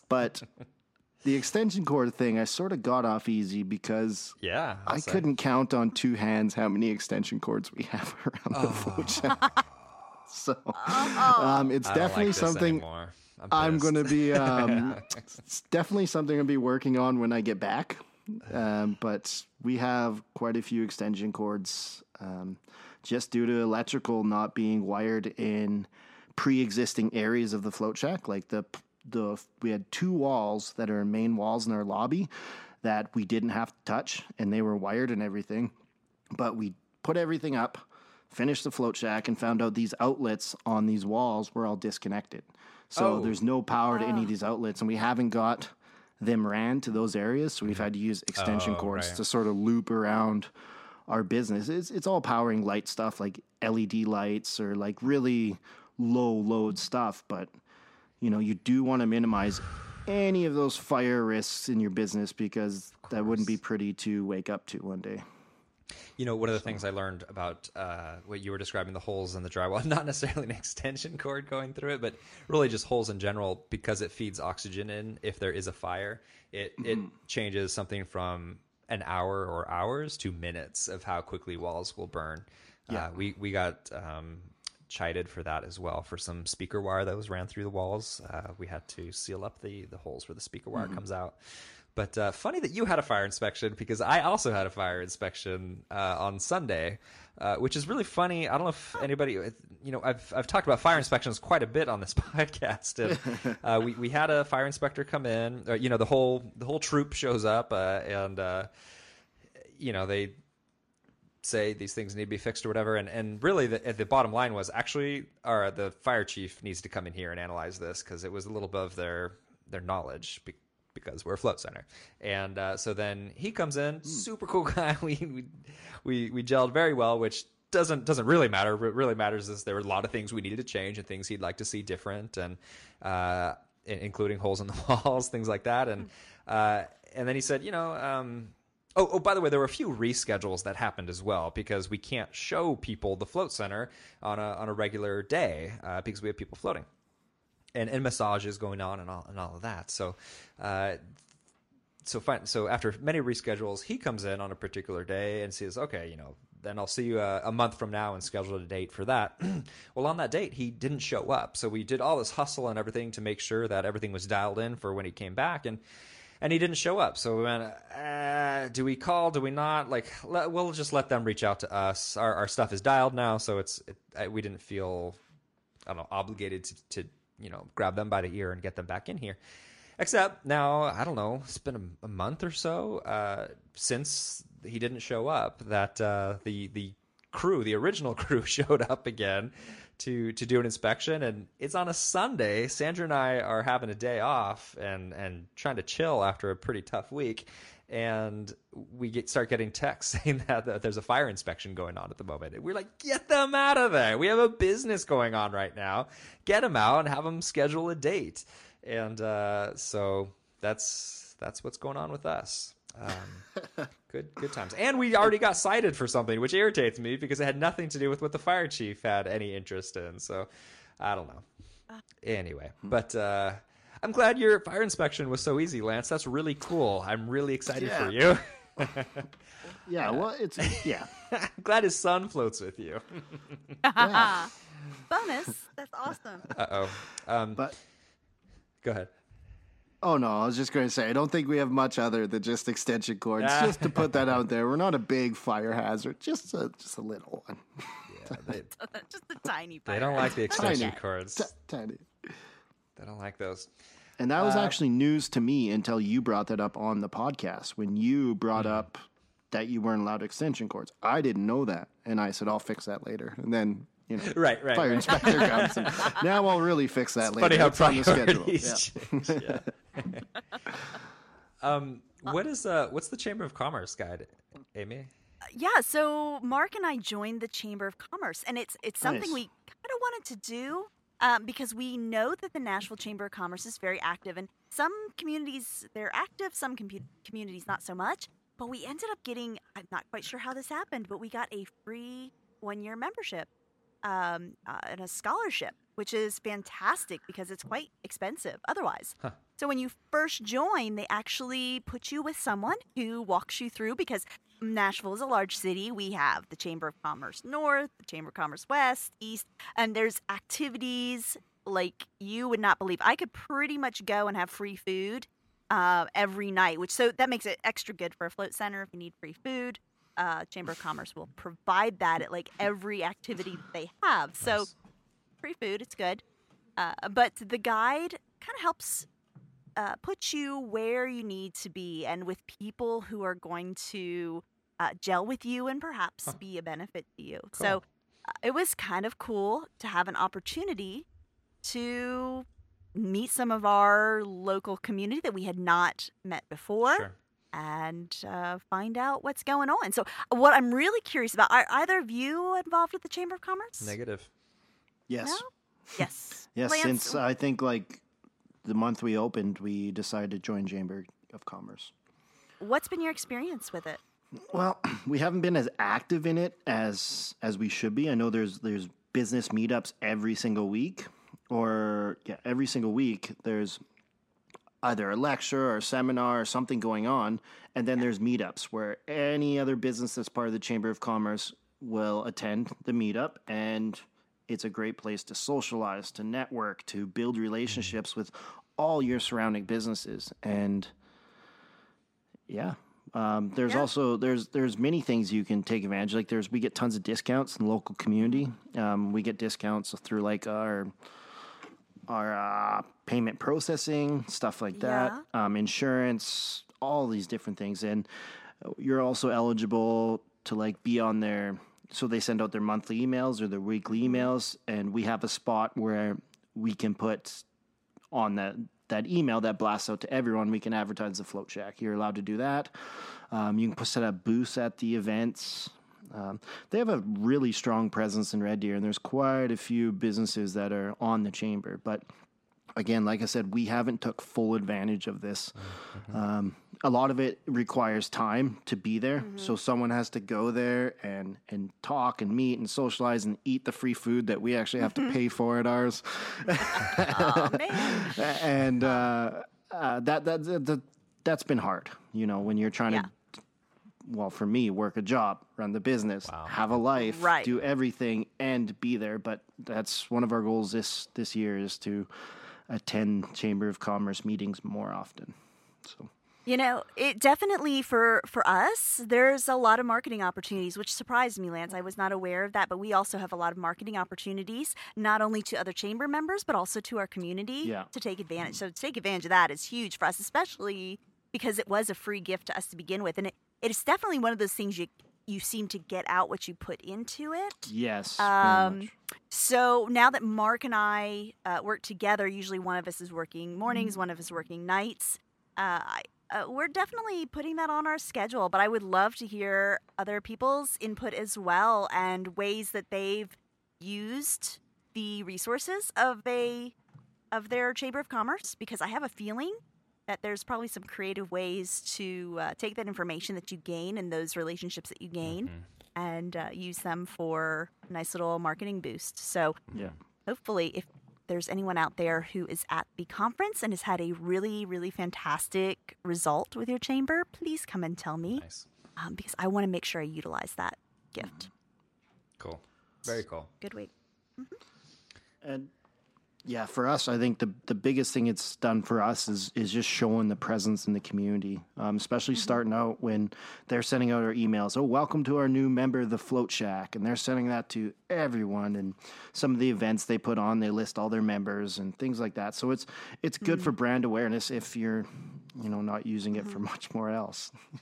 But the extension cord thing, I sort of got off easy because yeah. I'll I say. couldn't count on two hands how many extension cords we have around the float shack. So um, it's I definitely like something anymore. I'm, I'm going to be. Um, it's definitely something I'll be working on when I get back. Um, but we have quite a few extension cords, um, just due to electrical not being wired in pre-existing areas of the float shack. Like the the we had two walls that are main walls in our lobby that we didn't have to touch, and they were wired and everything. But we put everything up, finished the float shack, and found out these outlets on these walls were all disconnected. So Oh. there's no power to any of these outlets, and we haven't got them ran to those areas. So we've mm-hmm. had to use extension Oh, cords right. to sort of loop around our business. It's it's all powering light stuff like LED lights or like really low load stuff, but you know, you do want to minimize any of those fire risks in your business because that wouldn't be pretty to wake up to one day. You know, one of the things I learned about uh, what you were describing the holes in the drywall, not necessarily an extension cord going through it, but really just holes in general because it feeds oxygen in if there is a fire. It it changes something from an hour or hours to minutes of how quickly walls will burn. Yeah. Uh, we we got um, chided for that as well for some speaker wire that was ran through the walls. Uh, we had to seal up the the holes where the speaker wire comes out. But uh, funny that you had a fire inspection because I also had a fire inspection uh, on Sunday, uh, which is really funny. I don't know if anybody, you know, I've I've talked about fire inspections quite a bit on this podcast, and uh, we we had a fire inspector come in. Uh, you know, the whole the whole troop shows up, uh, and uh, you know they say these things need to be fixed or whatever. And and really, the, the bottom line was actually, or the fire chief needs to come in here and analyze this because it was a little above their their knowledge. Be- because we're a float center, and uh, so then he comes in, super cool guy. We we we we gelled very well, which doesn't doesn't really matter. What really matters is there were a lot of things we needed to change and things he'd like to see different, and uh, including holes in the walls, things like that. And uh, and then he said, you know, um, oh oh by the way, there were a few reschedules that happened as well because we can't show people the float center on a on a regular day uh, because we have people floating. And, and massages going on and all and all of that. So, uh, so fine. So after many reschedules, he comes in on a particular day and says, "Okay, you know, then I'll see you a, a month from now and schedule a date for that." well, on that date, he didn't show up. So we did all this hustle and everything to make sure that everything was dialed in for when he came back, and and he didn't show up. So we went, uh, do we call? Do we not? Like, let, we'll just let them reach out to us. Our, our stuff is dialed now, so it's it, we didn't feel, I don't know, obligated to, to you know grab them by the ear and get them back in here. Except now, I don't know, it's been a, a month or so uh, since he didn't show up. That uh, the the crew, the original crew, showed up again to to do an inspection, and it's on a Sunday. Sandra and I are having a day off and and trying to chill after a pretty tough week, and we get start getting texts saying that, that, there's a fire inspection going on at the moment. And we're like, get them out of there. We have a business going on right now. Get them out and have them schedule a date and uh, so that's that's what's going on with us. Um, good good times, and we already got cited for something, which irritates me because it had nothing to do with what the fire chief had any interest in. So I don't know. Anyway, but uh, I'm glad your fire inspection was so easy, Lance. That's really cool. I'm really excited Yeah. for you. Yeah, well, it's yeah. I'm glad his son floats with you. yeah. Bonus. That's awesome. Uh oh. Um, But go ahead. oh no, I was just going to say I don't think we have much other than just extension cords. Ah. just to put that out there, we're not a big fire hazard, just a just a little one, Yeah, they, Just a tiny they don't like the extension Tiny. cords. T- tiny. They don't like those. And that was Uh, actually news to me until you brought that up on the podcast. When you brought Mm-hmm. up that you weren't allowed extension cords, I didn't know that, and I said I'll fix that later. And then you know, Right, right. fire right. inspector comes, and now I'll really fix that later. Funny how It's on the schedule. Yeah. change. Yeah. um, what is uh, what's the Chamber of Commerce guide, Amy? Yeah, so Mark and I joined the Chamber of Commerce, and it's it's something Nice. we kind of wanted to do um, because we know that the Nashville Chamber of Commerce is very active, and some communities they're active, some compu- communities not so much. But we ended up getting I'm not quite sure how this happened, but we got a free one year membership um, uh, and a scholarship, which is fantastic because it's quite expensive otherwise. Huh. So when you first join, they actually put you with someone who walks you through because Nashville is a large city. We have the Chamber of Commerce North, the Chamber of Commerce West, East, and there's activities like you would not believe. I could pretty much go and have free food uh, every night, which so that makes it extra good for a float center if you need free food. Uh, Chamber of Commerce will provide that at like every activity they have. So free food, it's good. Uh, but the guide kind of helps uh, put you where you need to be and with people who are going to uh, gel with you and perhaps Huh. be a benefit to you. Cool. So uh, it was kind of cool to have an opportunity to meet some of our local community that we had not met before Sure. and uh, find out what's going on. So, what I'm really curious about are either of you involved with the Chamber of Commerce? Negative. Yes. No? Yes. Yes. Lance, since I think like the month we opened, we decided to join Chamber of Commerce. what's been your experience with it? Well, we haven't been as active in it as as we should be. I know there's there's business meetups every single week, or yeah, every single week there's either a lecture or a seminar or something going on, and then there's meetups where any other business that's part of the Chamber of Commerce will attend the meetup and it's a great place to socialize, to network, to build relationships with all your surrounding businesses and yeah. Um, there's Yeah. also there's there's many things you can take advantage. Like there's we get tons of discounts in the local community. Um, we get discounts through like our our uh, payment processing stuff like that, um, insurance, all these different things, and you're also eligible to like be on their. So they send out their monthly emails or their weekly emails, and we have a spot where we can put on that that email that blasts out to everyone. We can advertise the Float Shack. You're allowed to do that. Um, you can set up booths at the events. Um, they have a really strong presence in Red Deer, and there's quite a few businesses that are on the chamber. But again, like I said, we haven't took full advantage of this. Um, a lot of it requires time to be there, so someone has to go there and and talk and meet and socialize and eat the free food that we actually have to pay for at ours. Oh man. and uh, uh, that, that that that that's been hard. You know, when you're trying Yeah. to, well, for me, work a job, run the business, have a life, Right. do everything, and be there. But that's one of our goals this this year is to attend Chamber of Commerce meetings more often. So You know, it definitely for for us, there's a lot of marketing opportunities, which surprised me, Lance. I was not aware of that, but we also have a lot of marketing opportunities, not only to other chamber members, but also to our community Yeah. to take advantage. So to take advantage of that is huge for us, especially because it was a free gift to us to begin with, and it, it is definitely one of those things you you seem to get out what you put into it. yes, Um. So now that Mark and I uh, work together, usually one of us is working mornings, one of us working nights. Uh, I, uh, we're definitely putting that on our schedule, but I would love to hear other people's input as well and ways that they've used the resources of a of their chamber of commerce because I have a feeling that there's probably some creative ways to uh, take that information that you gain and those relationships that you gain and uh, use them for a nice little marketing boost. So yeah. hopefully, if there's anyone out there who is at the conference and has had a really, really fantastic result with your chamber, please come and tell me Nice. um, because I want to make sure I utilize that gift. Cool. Very cool. Good week. And yeah, for us, I think the the biggest thing it's done for us is is just showing the presence in the community, um, especially starting out when they're sending out our emails. Oh, welcome to our new member the Float Shack, and they're sending that to everyone. And some of the events they put on, they list all their members and things like that. So it's it's good for brand awareness if you're, you know, not using it for much more else.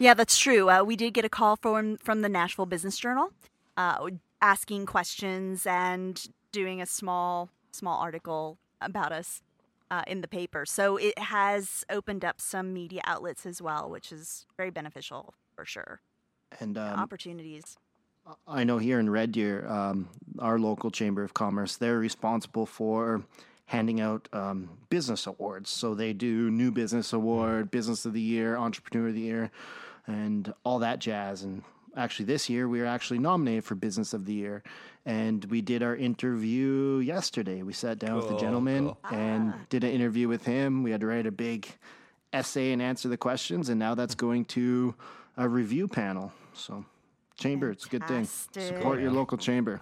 Yeah, that's true. Uh, we did get a call from from the Nashville Business Journal, uh, asking questions and doing a small small article about us uh, in the paper. So it has opened up some media outlets as well, which is very beneficial for sure. And um, Opportunities. I know here in Red Deer, um, our local chamber of commerce, they're responsible for handing out um, business awards. So they do new business award, business of the year, entrepreneur of the year, and all that jazz. And actually, this year we were actually nominated for business of the year, and we did our interview yesterday. We sat down with the gentleman cool. and did an interview with him. We had to write a big essay and answer the questions, and now that's going to a review panel. So. Chamber, it's a good thing. Support your local chamber.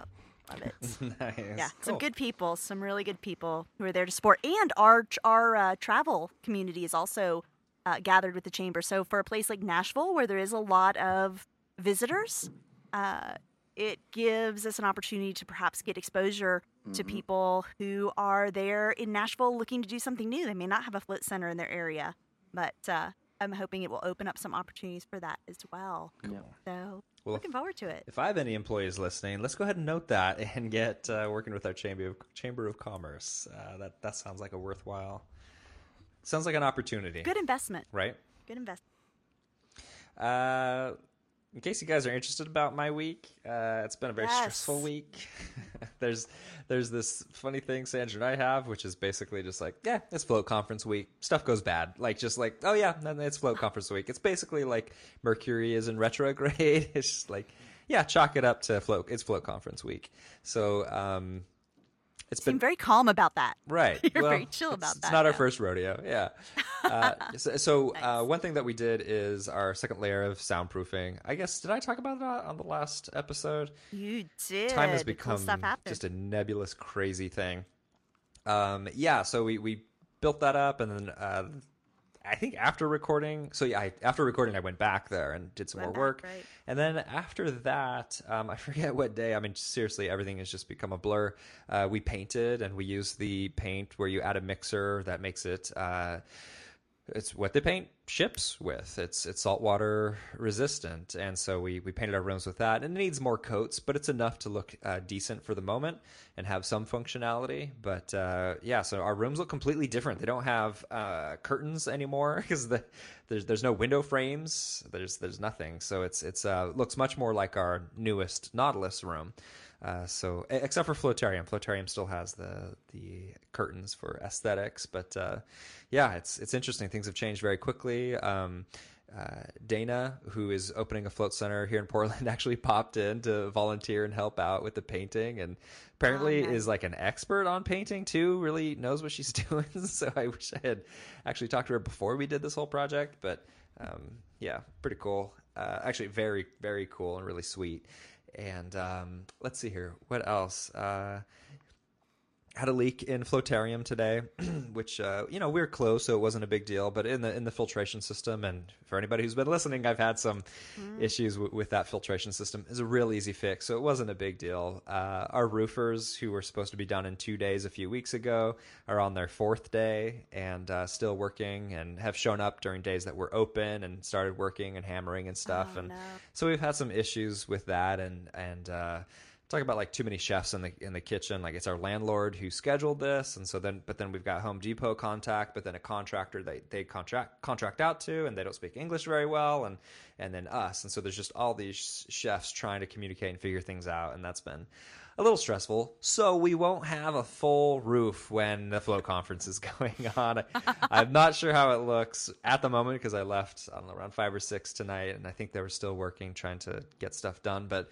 Love it. nice. Yeah, some Cool. good people, some really good people who are there to support, and our our uh, travel community is also uh, gathered with the chamber. So for a place like Nashville, where there is a lot of visitors, uh, it gives us an opportunity to perhaps get exposure to people who are there in Nashville looking to do something new. They may not have a float center in their area, but uh, I'm hoping it will open up some opportunities for that as well. Yeah. So Well, looking forward to it. If I have any employees listening, let's go ahead and note that and get uh, working with our chamber of chamber of commerce. Uh, that that sounds like a worthwhile. Sounds like an opportunity, Good investment. right? Good investment. Uh, in case you guys are interested about my week, uh, it's been a very Yes. stressful week. there's there's this funny thing Sandra and I have, which is basically just like, yeah, it's float conference week. Stuff goes bad. Like just like, oh yeah, it's float conference week. It's basically like Mercury is in retrograde. it's just like, yeah, chalk it up to float. It's float conference week. So um, it's Seem been very calm about that. Right. You're Well, very chill about it's, that, It's not our first rodeo. Yeah. Uh, so so uh, one thing that we did is our second layer of soundproofing. I guess did I talk about that on the last episode? You did. Time has Cool become stuff just a nebulous, crazy thing. Um, yeah. So we we built that up, and then uh, I think after recording, so yeah, I, after recording, I went back there and did some Went more back, work. right. And then after that, um, I forget what day. I mean, seriously, everything has just become a blur. Uh, we painted and we used the paint where you add a mixer that makes it. Uh, it's what they paint ships with. It's it's saltwater resistant, and so we we painted our rooms with that. And it needs more coats, but it's enough to look uh, decent for the moment and have some functionality. But uh, yeah, so our rooms look completely different. They don't have uh, curtains anymore because the there's there's no window frames. There's there's nothing. So it's it's uh, looks much more like our newest Nautilus room. Uh, so except for Floatarium, Floatarium still has the the curtains for aesthetics, but uh, yeah, it's it's interesting. Things have changed very quickly. Um, uh, Dana, who is opening a float center here in Portland, actually popped in to volunteer and help out with the painting, and apparently oh, nice. is like an expert on painting too. Really knows what she's doing. so I wish I had actually talked to her before we did this whole project, but um, yeah, pretty cool. Uh, actually, very very cool and really sweet. And um, let's see here. What else? Uh, had a leak in Floatarium today, which uh, you know we are close, so it wasn't a big deal. But in the in the filtration system, and for anybody who's been listening, I've had some mm. issues w- with that filtration system. Is a real easy fix, so it wasn't a big deal. Uh, our roofers, who were supposed to be done in two days a few weeks ago, are on their fourth day and uh, still working, and have shown up during days that were open and started working and hammering and stuff. Oh, and no. so we've had some issues with that, and and uh, talk about like too many chefs in the in the kitchen. Like it's our landlord who scheduled this, and so then but then we've got Home Depot contact, but then a contractor they they contract contract out to, and they don't speak English very well, and and then us, and so there's just all these chefs trying to communicate and figure things out, and that's been a little stressful. So we won't have a full roof when the float conference is going on. I'm not sure how it looks at the moment because I left I don't know around five or six tonight, and I think they were still working trying to get stuff done, but.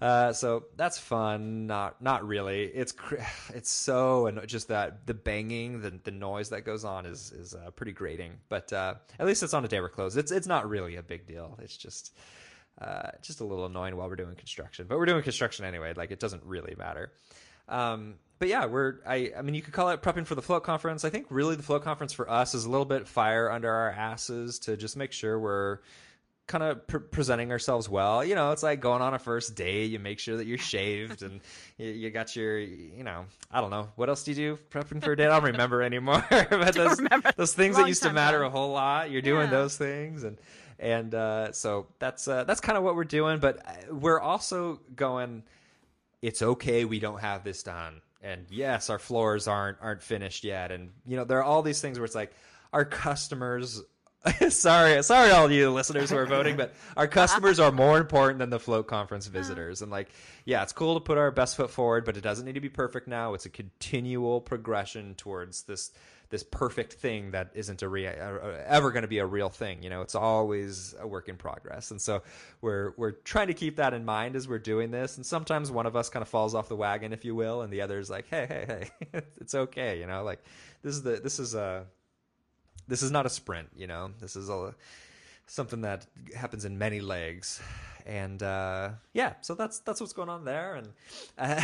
Uh, so that's fun. Not not really. It's it's so and just that the banging, the the noise that goes on is is uh, pretty grating. But uh, at least it's on a day we're closed. It's it's not really a big deal. It's just uh, just a little annoying while we're doing construction. But we're doing construction anyway. Like it doesn't really matter. Um, but yeah, we're I I mean you could call it prepping for the float conference. I think really the float conference for us is a little bit fire under our asses to just make sure we're kind of pre- presenting ourselves well. You know, it's like going on a first date. You make sure that you're shaved and you, you, got your, you know, I don't know. What else do you do prepping for a date? I don't remember anymore. but those, remember. those things that used to matter ago. a whole lot, you're doing yeah. those things. And, and uh, so that's, uh, that's kind of what we're doing. But uh, we're also going, it's okay. We don't have this done. And yes, our floors aren't, aren't finished yet. And, you know, there are all these things where it's like, our customers sorry, sorry, all you listeners who are voting, but our customers are more important than the float conference visitors. And like, yeah, it's cool to put our best foot forward, but it doesn't need to be perfect now. It's a continual progression towards this this perfect thing that isn't a real uh, uh, ever going to be a real thing. You know, it's always a work in progress. And so we're we're trying to keep that in mind as we're doing this. And sometimes one of us kind of falls off the wagon, if you will, and the other's like, hey, hey, hey, it's okay. You know, like this is the this is a this is not a sprint, you know. This is a something that happens in many legs, and uh, yeah, so that's that's what's going on there. And uh,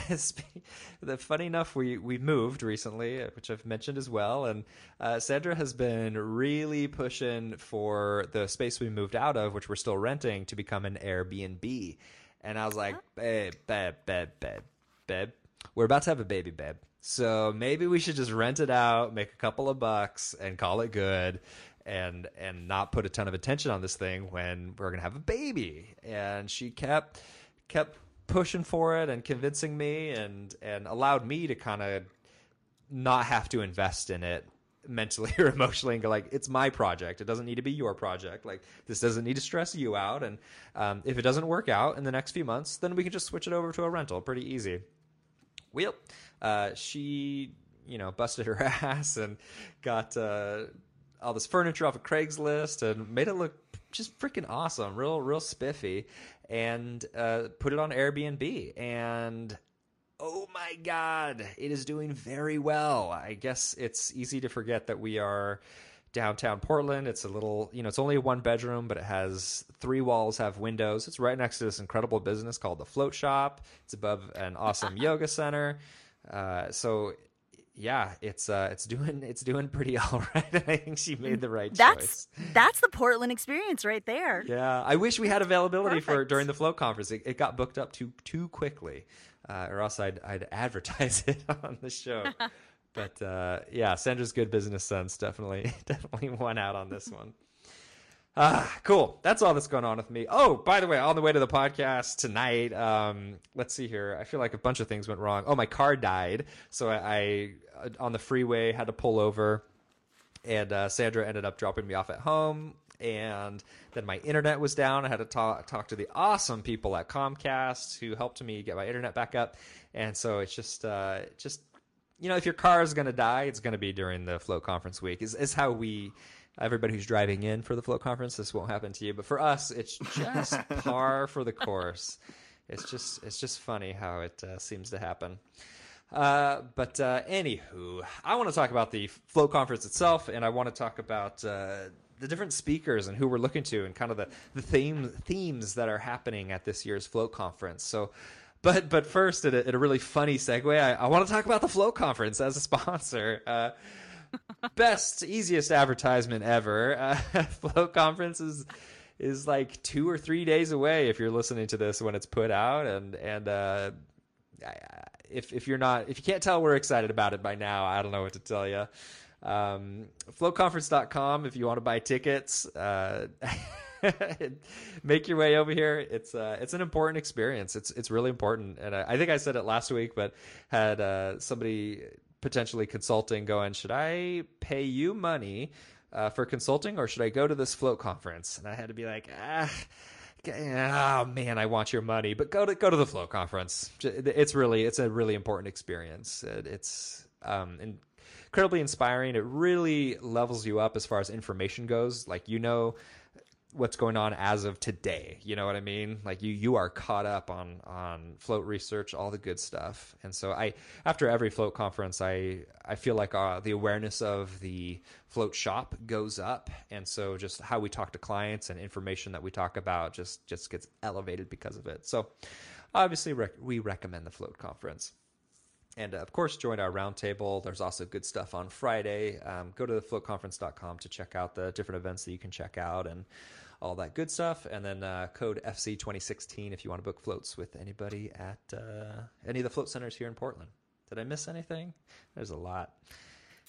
the funny enough, we we moved recently, which I've mentioned as well, and uh, Sandra has been really pushing for the space we moved out of, which we're still renting, to become an Airbnb. And I was like, babe, babe, babe, babe, babe, we're about to have a baby, babe. So maybe we should just rent it out, make a couple of bucks, and call it good, and and not put a ton of attention on this thing when we're gonna have a baby. And she kept kept pushing for it and convincing me, and and allowed me to kind of not have to invest in it mentally or emotionally and go like it's my project. It doesn't need to be your project. Like this doesn't need to stress you out. And um, if it doesn't work out in the next few months then we can just switch it over to a rental. Pretty easy. Well uh, she you know busted her ass and got uh, all this furniture off of Craigslist and made it look just freaking awesome, real real spiffy, and uh, put it on Airbnb and. Oh my God, it is doing very well. I guess it's easy to forget that we are downtown Portland. It's a little, you know, it's only one bedroom, but it has three walls, have windows. It's right next to this incredible business called the Float Shop. It's above an awesome yoga center. Uh, so yeah, it's uh, it's doing it's doing pretty all right. I think she made the right that's, choice. That's the Portland experience right there. Yeah, I wish we had availability Perfect. for during the float conference. It, it, got booked up too too quickly, uh, or else I'd I'd advertise it on the show. but uh, yeah, Sandra's good business sense definitely definitely won out on this one. Ah, cool. That's all that's going on with me. Oh, by the way, on the way to the podcast tonight, um, let's see here. I feel like a bunch of things went wrong. Oh, my car died, so I, I on the freeway had to pull over, and uh, Sandra ended up dropping me off at home, and then my internet was down. I had to talk talk to the awesome people at Comcast who helped me get my internet back up, and so it's just uh, just you know if your car is going to die, it's going to be during the float conference week. Is is how we. Everybody who's driving in for the float conference, this won't happen to you. But for us, it's just par for the course. It's just it's just funny how it uh, seems to happen. Uh, but uh, anywho, I want to talk about the float conference itself, and I want to talk about uh, the different speakers and who we're looking to, and kind of the the theme themes that are happening at this year's float conference. So. But but first, in a, in a really funny segue, I, I, want to talk about the Float Conference as a sponsor. Best, easiest advertisement ever. Uh, Float Conference is is like two or three days away if you're listening to this when it's put out, and and uh, if if you're not if you can't tell we're excited about it by now, I don't know what to tell you. Um, floatconference.com if you want to buy tickets. Uh, make your way over here. It's uh, it's an important experience. It's it's really important, and I, I think I said it last week, but had uh, somebody potentially consulting going, should I pay you money uh, for consulting, or should I go to this float conference? And I had to be like, ah. Oh man, I want your money, but go to go to the float conference. It's really it's a really important experience. It's um, incredibly inspiring. It really levels you up as far as information goes. Like you know what's going on as of today. You know what I mean? Like you you are caught up on on float research, all the good stuff. And so I after every float conference, I I feel like uh, the awareness of the float shop goes up, and so just how we talk to clients and information that we talk about just just gets elevated because of it. So obviously rec- we recommend the float conference. And uh, of course, join our roundtable. There's also good stuff on Friday. Um, go to thefloatconference.com to check out the different events that you can check out and all that good stuff. And then uh, code FC2016 if you want to book floats with anybody at uh, any of the float centers here in Portland. Did I miss anything? There's a lot.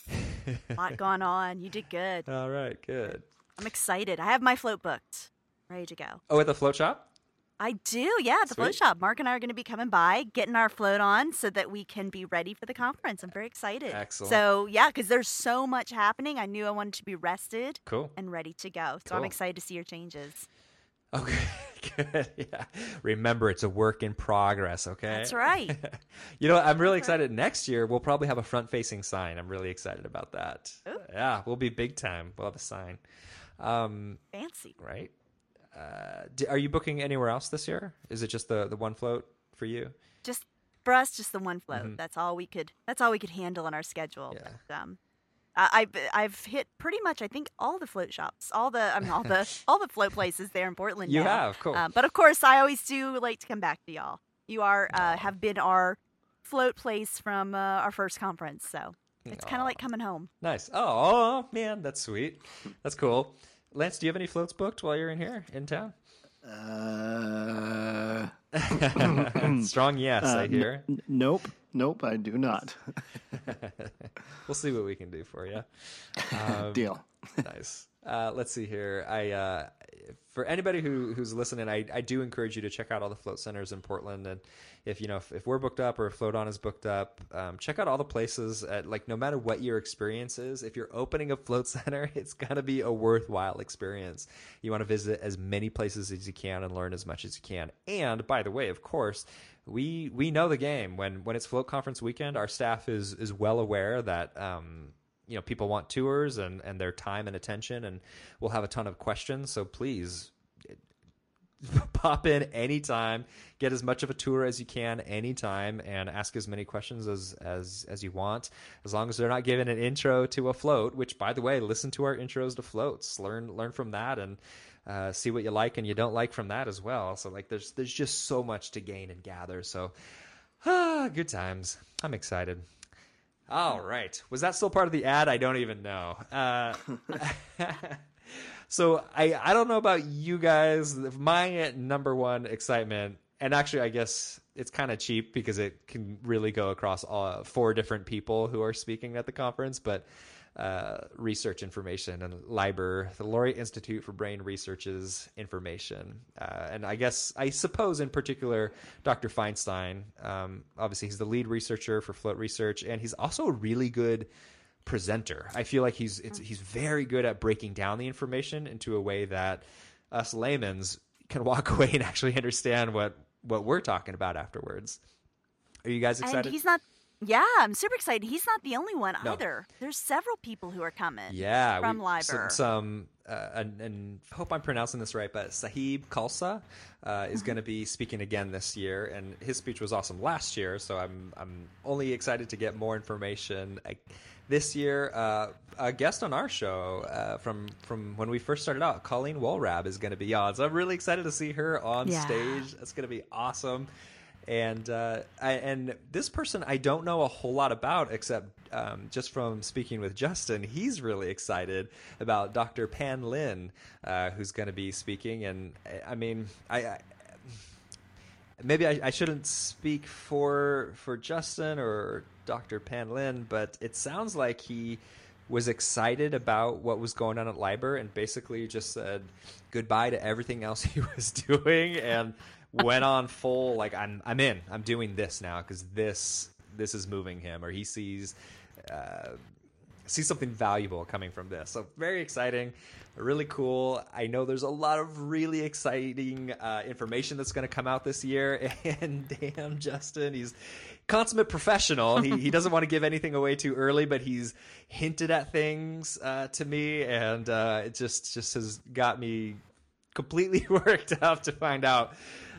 a lot going on. You did good. All right, good. I'm excited. I have my float booked, ready to go. Oh, at the float shop? I do, yeah. The Sweet. float shop. Mark and I are going to be coming by, getting our float on, so that we can be ready for the conference. I'm very excited. Excellent. So yeah, because there's so much happening. I knew I wanted to be rested, cool, and ready to go. So cool. I'm excited to see your changes. Okay, good. Yeah. Remember, it's a work in progress. Okay. That's right. you know, I'm really excited. Next year, we'll probably have a front-facing sign. I'm really excited about that. Ooh. Yeah, we'll be big time. We'll have a sign. Um, Fancy. Right. Uh, are you booking anywhere else this year? Is it just the the one float for you? Just for us, just the one float. Mm-hmm. That's all we could. That's all we could handle in our schedule. Yeah. But, um, I've I've hit pretty much I think all the float shops, all the I mean all the all the float places there in Portland. You now. have, cool. Uh, but of course, I always do like to come back to y'all. You are uh, have been our float place from uh, our first conference, so it's kind of like coming home. Nice. Oh man, that's sweet. That's cool. Lance, do you have any floats booked while you're in here in town? Uh, Strong yes, uh, I hear. N- nope, nope, I do not. we'll see what we can do for you. Um, Deal. nice. Uh, let's see here. I uh, for anybody who who's listening, I, I do encourage you to check out all the float centers in Portland, and if you know if, if we're booked up or if Float On is booked up, um, check out all the places. At like no matter what your experience is, if you're opening a float center, it's gonna be a worthwhile experience. You want to visit as many places as you can and learn as much as you can. And by the way, of course, we we know the game. When when it's float conference weekend, our staff is is well aware that. Um, you know people want tours and and their time and attention and we'll have a ton of questions. So please pop in anytime. Get as much of a tour as you can anytime and ask as many questions as as as you want. As long as they're not giving an intro to a float which by the way listen to our intros to floats. Learn learn from that and uh, see what you like and you don't like from that as well. So like there's there's just so much to gain and gather. So ah good times. I'm excited all right. Was that still part of the ad? I don't even know. Uh, so I I don't know about you guys. My number one excitement, and actually I guess it's kind of cheap because it can really go across all, four different people who are speaking at the conference, but uh, research information and LIBR, the Laureate Institute for Brain Research's information. Uh, and I guess, I suppose in particular, Dr. Feinstein, um, obviously he's the lead researcher for float research, and he's also a really good presenter. I feel like he's it's, he's very good at breaking down the information into a way that us laymen's can walk away and actually understand what what we're talking about afterwards. Are you guys excited? And he's not yeah, I'm super excited. He's not the only one No. either. There's several people who are coming. Yeah, from we- LIBR. Some, some uh, and, and I hope I'm pronouncing this right, but Sahib Khalsa uh, is going to be speaking again this year, and his speech was awesome last year. So I'm I'm only excited to get more information. I, this year, uh, a guest on our show uh, from from when we first started out, Colleen Walrab is going to be on. So I'm really excited to see her on Yeah. stage. That's going to be awesome. And uh, I, and this person I don't know a whole lot about except um, just from speaking with Justin, he's really excited about Dr. Pan Lin, uh, who's going to be speaking. And I- mean, I, I maybe I, I shouldn't speak for for Justin or Dr. Pan Lin, but it sounds like he was excited about what was going on at LIBR and basically just said goodbye to everything else he was doing and went on full like I'm I'm in. I'm doing this now because this this is moving him or he sees uh, sees something valuable coming from this. So very exciting, really cool. I know there's a lot of really exciting uh, information that's going to come out this year. And damn, Justin, he's consummate professional. He he doesn't want to give anything away too early, but he's hinted at things uh, to me, and uh, it just just has got me completely worked up to find out.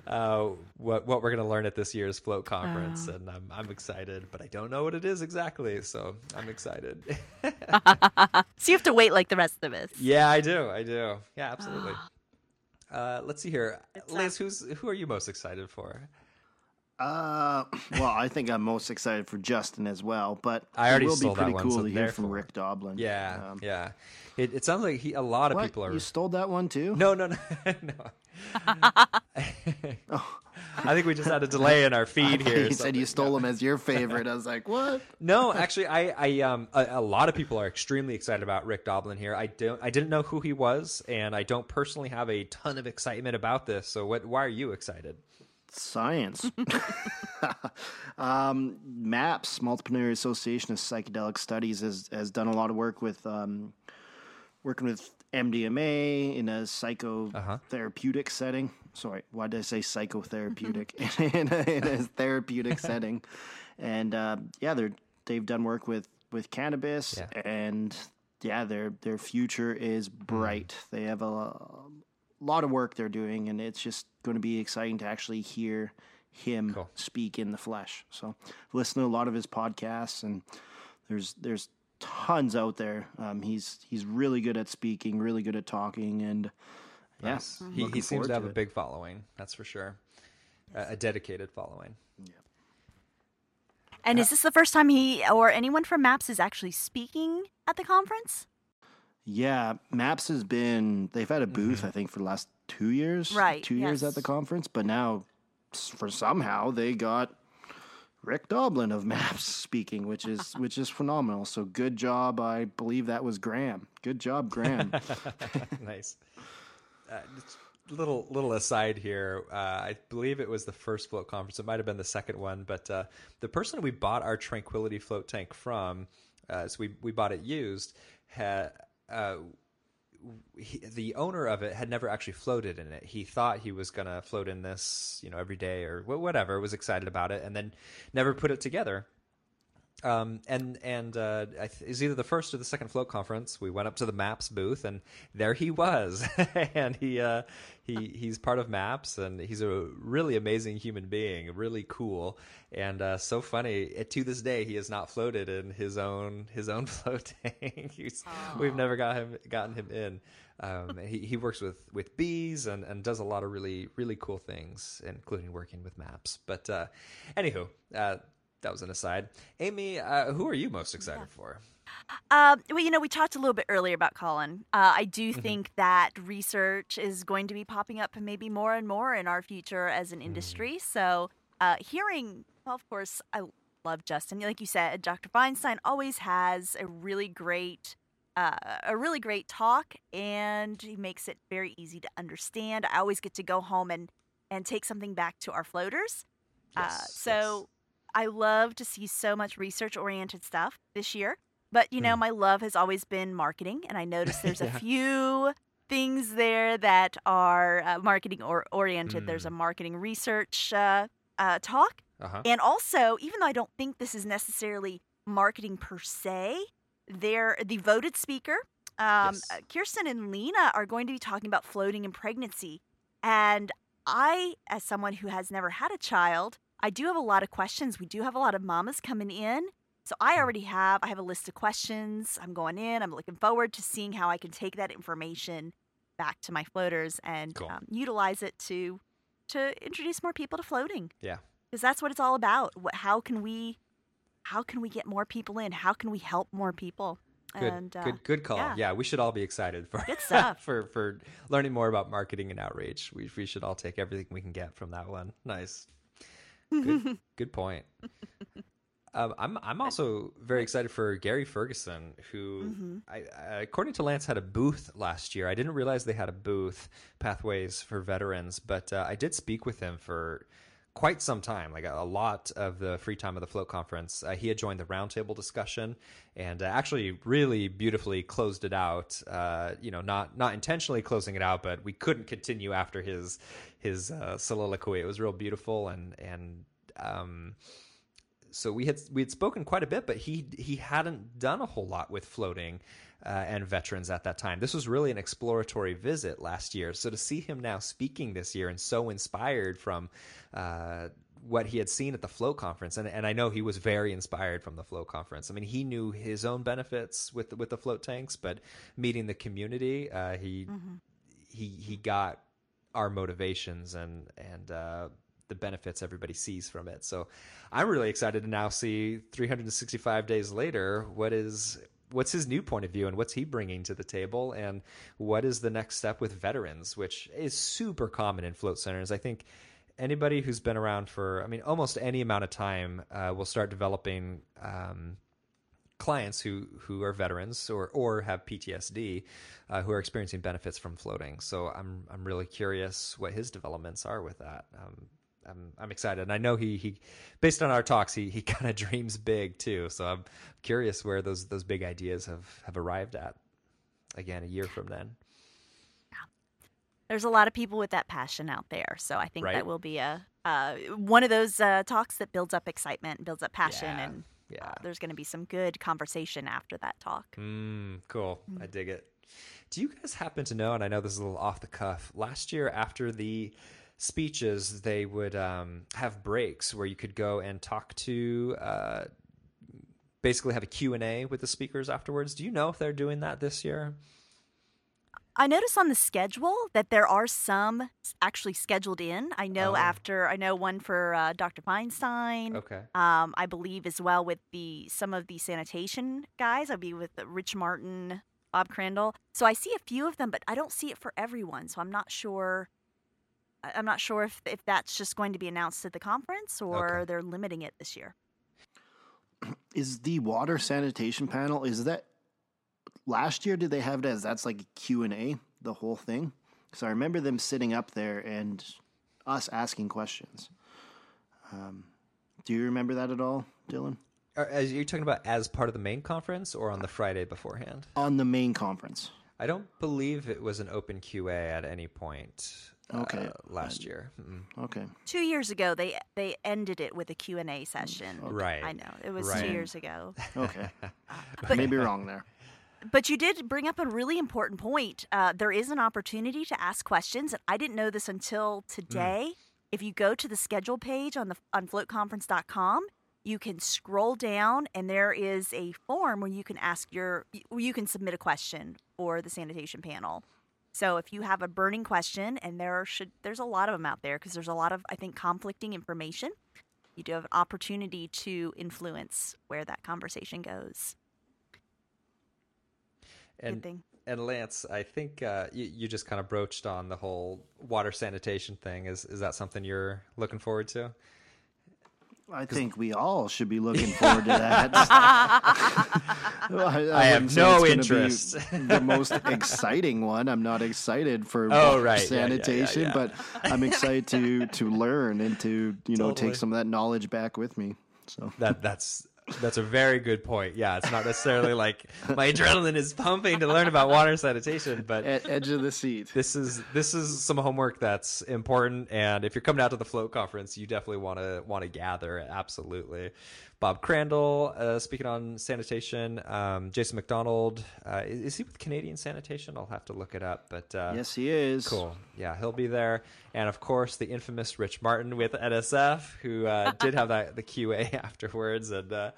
Uh, what what we're gonna learn at this year's float conference, Oh. and I'm I'm excited, but I don't know what it is exactly. So I'm excited. So you have to wait like the rest of us. Yeah, I do. I do. Yeah, absolutely. Uh, let's see here, It's, Liz. Who's who are you most excited for? Uh, well, I think I'm most excited for Justin as well, but I already it will stole be that pretty one, cool so to hear from Rick Doblin. Yeah, Um, yeah. It, it sounds like he. A lot of what? people are. You stole that one too? No, no, no, no. I think we just had a delay in our feed here. He said you stole him as your favorite. I was like, what? No, actually, I, I, um, a, a lot of people are extremely excited about Rick Doblin here. I don't, I didn't know who he was, and I don't personally have a ton of excitement about this. So, what? Why are you excited? Science. um, MAPS, Multidisciplinary Association of Psychedelic Studies, has, has done a lot of work with um, working with MDMA in a psychotherapeutic setting. Sorry, why did I say psychotherapeutic in, a, in a therapeutic setting? And uh, yeah, they're they've done work with with cannabis, Yeah. and yeah, their their future is bright. They have a lot of work they're doing, and it's just going to be exciting to actually hear him Cool. speak in the flesh. So, listen to a lot of his podcasts, and there's there's tons out there. Um, he's he's really good at speaking, really good at talking, and yes, He, he seems to have a big following. That's for sure. A, a dedicated following. And is this the first time he or anyone from MAPS is actually speaking at the conference? Yeah, MAPS has been. They've had a booth, I think, for the last two years. Right, two years at the conference, but now, for somehow, they got Rick Doblin of MAPS speaking, which is which is phenomenal. So good job. I believe that was Graham. Good job, Graham. nice. Uh, little little aside here. Uh, I believe it was the first float conference. It might have been the second one, but uh, the person we bought our Tranquility float tank from, uh, so we we bought it used, had. He, the owner of it had never actually floated in it. He thought he was gonna float in this, you know, every day or whatever. Was excited about it, and then never put it together. Um, and and uh, it was either the first or the second float conference. We went up to the MAPS booth, and there he was. and he uh, he he's part of MAPS, and he's a really amazing human being, really cool, and uh, so funny. Uh, To this day, he has not floated in his own his own float tank. We've never got him gotten him in. Um, he he works with with bees and and does a lot of really really cool things, including working with MAPS. But uh, anywho. Uh, that was an aside. Amy, uh, who are you most excited for? Um, well, you know, we talked a little bit earlier about Colin. Uh, I do Mm-hmm. think that research is going to be popping up maybe more and more in our future as an industry. So, uh, hearing, well, of course, I love Justin. Like you said, Dr. Feinstein always has a really great, uh, a really great talk, and he makes it very easy to understand. I always get to go home and and take something back to our floaters. uh, Yes, so I love to see so much research oriented stuff this year. But you know, my love has always been marketing, and I noticed there's Yeah. a few things there that are uh, marketing or oriented. There's a marketing research uh, uh, talk, Uh-huh. and also, even though I don't think this is necessarily marketing per se, they're the voted speaker. Um, Yes. Kirsten and Lena are going to be talking about floating and pregnancy. And I, as someone who has never had a child, I do have a lot of questions. We do have a lot of mamas coming in. So I Hmm. already have, I have a list of questions. I'm going in. I'm looking forward to seeing how I can take that information back to my floaters and Cool. um, utilize it to to introduce more people to floating Yeah. because that's what it's all about. What, how can we, how can we get more people in? How can we help more people? Good, and uh, good, good call. yeah. Yeah. we should all be excited for Good stuff. for for learning more about marketing and outreach. We we should all take everything we can get from that one. Nice, good, good point. Um, I'm I'm also very excited for Gary Ferguson, who, Mm-hmm. I, I, according to Lance, had a booth last year. I didn't realize they had a booth, Pathways for Veterans, but uh, I did speak with him for quite some time, like a, lot of the free time of the Float Conference. Uh, he had joined the roundtable discussion and uh, actually really beautifully closed it out. Uh, you know, not not intentionally closing it out, but we couldn't continue after his his uh, soliloquy. It was real beautiful and and. Um, so we had we had spoken quite a bit, but he he hadn't done a whole lot with floating uh, and veterans at that time. This was really an exploratory visit last year. So to see him now speaking this year and so inspired from uh, what he had seen at the Flow conference, and and I know he was very inspired from the Flow conference. I mean, he knew his own benefits with the, with the float tanks, but meeting the community, uh, he he he got our motivations and and uh, the benefits everybody sees from it. So I'm really excited to now see 365 days later what is what's his new point of view and what's he bringing to the table and what is the next step with veterans, which is super common in float centers. I think anybody who's been around for I mean almost any amount of time uh, will start developing. Um, clients who who are veterans or or have PTSD uh, who are experiencing benefits from floating. So I'm I'm really curious what his developments are with that. Um, I'm I'm excited, and I know he he based on our talks he he kind of dreams big too. So I'm curious where those those big ideas have have arrived at. Again, a year from then. there's a lot of people with that passion out there. So I think Right. that will be a uh, one of those uh, talks that builds up excitement, builds up passion, Yeah, and yeah. uh, there's going to be some good conversation after that talk. Mm, cool. I dig it. Do you guys happen to know, and I know this is a little off the cuff, last year after the speeches, they would um, have breaks where you could go and talk to, uh, basically have a Q&A with the speakers afterwards. Do you know if they're doing that this year? I notice on the schedule that there are some actually scheduled in. I know Oh. after I know one for uh, Dr. Feinstein. Okay. Um, I believe as well with the some of the sanitation guys. I'll be with Rich Martin, Bob Crandall. So I see a few of them, but I don't see it for everyone. So I'm not sure. I- I'm not sure if if that's just going to be announced at the conference or Okay. they're limiting it this year. Is the water sanitation panel is that last year did they have it as that's like a Q&A the whole thing? Cuz I remember them sitting up there and us asking questions. Um, do you remember that at all, Dylan? Are, are you talking about as part of the main conference or on the Friday beforehand? On the main conference. I don't believe it was an open QA at any point uh, Okay. last year. Mm. Okay. Two years ago, they they ended it with a Q and A session. Right. I know it was Right. two years ago. Okay. But- Maybe wrong there. But you did bring up a really important point. Uh, there is an opportunity to ask questions, and I didn't know this until today. If you go to the schedule page on the on floatconference.com, you can scroll down, and there is a form where you can ask your where you can submit a question for the sanitation panel. So if you have a burning question, and there should there's a lot of them out there because there's a lot of I think conflicting information. You do have an opportunity to influence where that conversation goes. Good And thing. and Lance, I think uh, you, you just kind of broached on the whole water sanitation thing. Is is that something you're looking forward to? I think we all should be looking forward to that. I, I I have no it's gonna be interest. the most exciting one. I'm not excited for Oh, right. Yeah, yeah, yeah, sanitation, yeah. but I'm excited to to learn and to you know Totally. take some of that knowledge back with me. So That that's That's a very good point. Yeah, it's not necessarily like my adrenaline is pumping to learn about water sanitation, but At edge of the seat. this is this is some homework that's important. And if you're coming out to the float conference, you definitely want to want to gather. Absolutely. Bob Crandall, uh, speaking on sanitation. Um, Jason McDonald, uh, is, is he with Canadian Sanitation? I'll have to look it up. But uh, Yes, he is. Cool. Yeah, he'll be there, and of course the infamous Rich Martin with NSF, who uh, did have that the QA afterwards, and uh,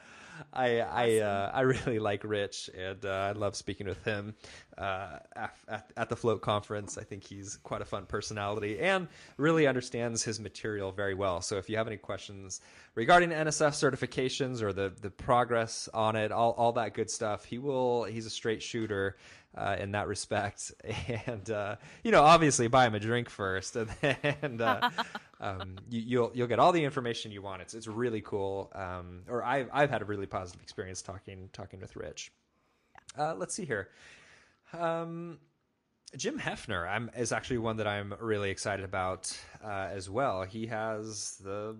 I I uh, I really like Rich, and uh, I love speaking with him uh, at, at the Float conference. I think he's quite a fun personality and really understands his material very well. So if you have any questions regarding NSF certifications or the the progress on it, all all that good stuff, he will. He's a straight shooter uh, in that respect. And uh, you know, obviously, buy him a drink first, and then uh, um, you, you'll you'll get all the information you want. It's it's really cool. Um, or I've I've had a really positive experience talking talking with Rich. Uh, let's see here. Um, Jim Hefner I'm, is actually one that I'm really excited about uh, as well. He has the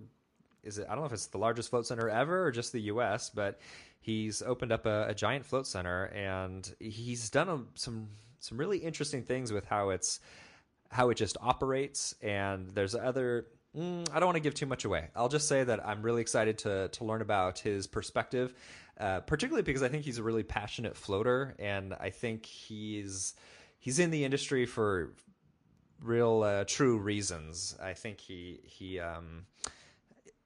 is it I don't know if it's the largest float center ever or just the U.S., but he's opened up a, a giant float center and he's done a, some some really interesting things with how it's how it just operates. And there's other. Mm, I don't want to give too much away. I'll just say that I'm really excited to to learn about his perspective, uh, particularly because I think he's a really passionate floater, and I think he's he's in the industry for real uh, true reasons. I think he he um,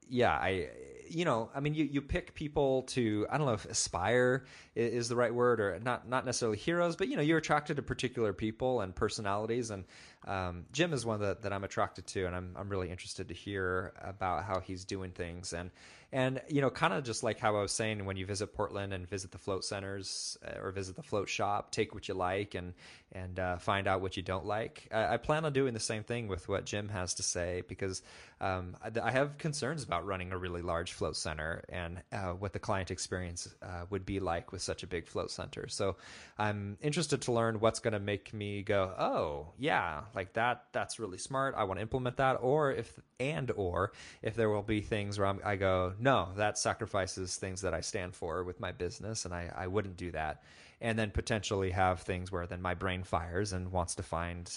yeah, I, you know, I mean, you, you pick people to, I don't know if aspire is the right word or not, not necessarily heroes, but you know, you're attracted to particular people and personalities. And um, Jim is one that, that I'm attracted to, and I'm, I'm really interested to hear about how he's doing things. And, and, you know, kind of just like how I was saying, when you visit Portland and visit the float centers uh, or visit the float shop, take what you like and, and uh, find out what you don't like. I, I plan on doing the same thing with what Jim has to say because um, I, I have concerns about running a really large float center and uh, what the client experience uh, would be like with such a big float center. So I'm interested to learn what's going to make me go, oh yeah, like that. That's really smart. I want to implement that. Or if and or if there will be things where I'm, I go, no, that sacrifices things that I stand for with my business, and I, I wouldn't do that. And then potentially have things where then my brain fires and wants to find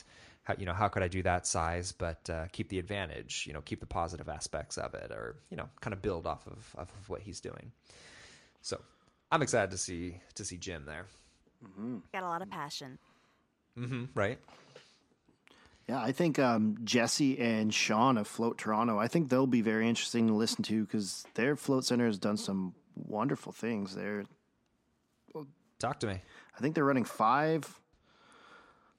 how, you know how could I do that size but uh, keep the advantage you know keep the positive aspects of it or you know kind of build off of, off of what he's doing so I'm excited to see to see Jim there Got a lot of passion. mm-hmm, right Yeah, I think um, Jesse and Sean of Float Toronto, I think they'll be very interesting to listen to because their float center has done some wonderful things. They're, talk to me I think they're running five.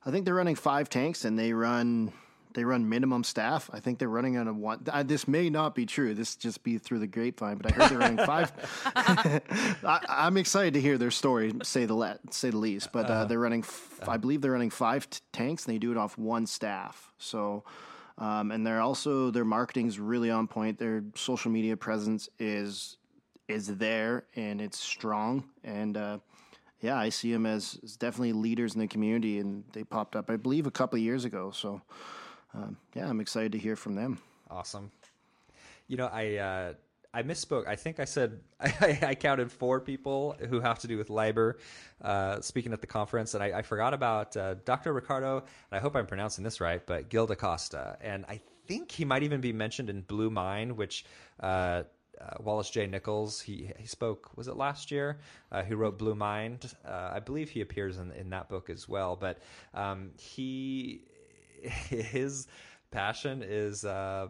I think they're running five tanks, and they run they run minimum staff. I think they're running on a one. Uh, this may not be true. This just be through the grapevine, but I heard they're running five. I, I'm excited to hear their story. Say the le- say the least. But uh, they're running. F- I believe they're running five t- tanks, and they do it off one staff. So. Um, and they're also their marketing's really on point. Their social media presence is is there and it's strong. And uh, yeah, I see them as, as definitely leaders in the community, and they popped up, I believe, a couple of years ago. So um, yeah, I'm excited to hear from them. Awesome. You know, I uh, I misspoke. I think I said I, I counted four people who have to do with LIBR uh, speaking at the conference, and I, I forgot about uh, Dr. Ricardo. And I hope I'm pronouncing this right, but Gil da Costa, and I think he might even be mentioned in Blue Mind, which. Uh, uh, Wallace J. Nichols, he he spoke. Was it last year? Uh, he wrote Blue Mind. Uh, I believe he appears in in that book as well. But um, he his passion is uh,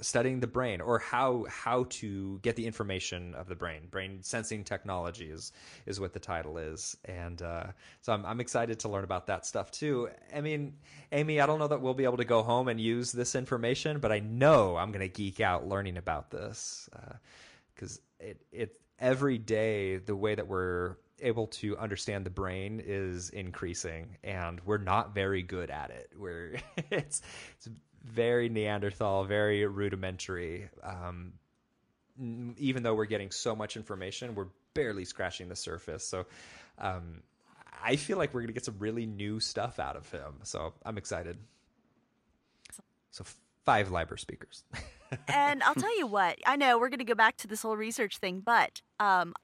studying the brain or how how to get the information of the brain. Brain sensing technology is is what the title is, and uh, so I'm I'm excited to learn about that stuff too. I mean, Amy, I don't know that we'll be able to go home and use this information, but I know I'm going to geek out learning about this because uh, it it every day the way that we're able to understand the brain is increasing and we're not very good at it. We're it's it's very neanderthal very rudimentary. Um, even though we're getting so much information we're barely scratching the surface. So um, i feel like we're going to get some really new stuff out of him. So i'm excited. So five LIBR speakers. And I'll tell you what, I know we're going to go back to this whole research thing, but um,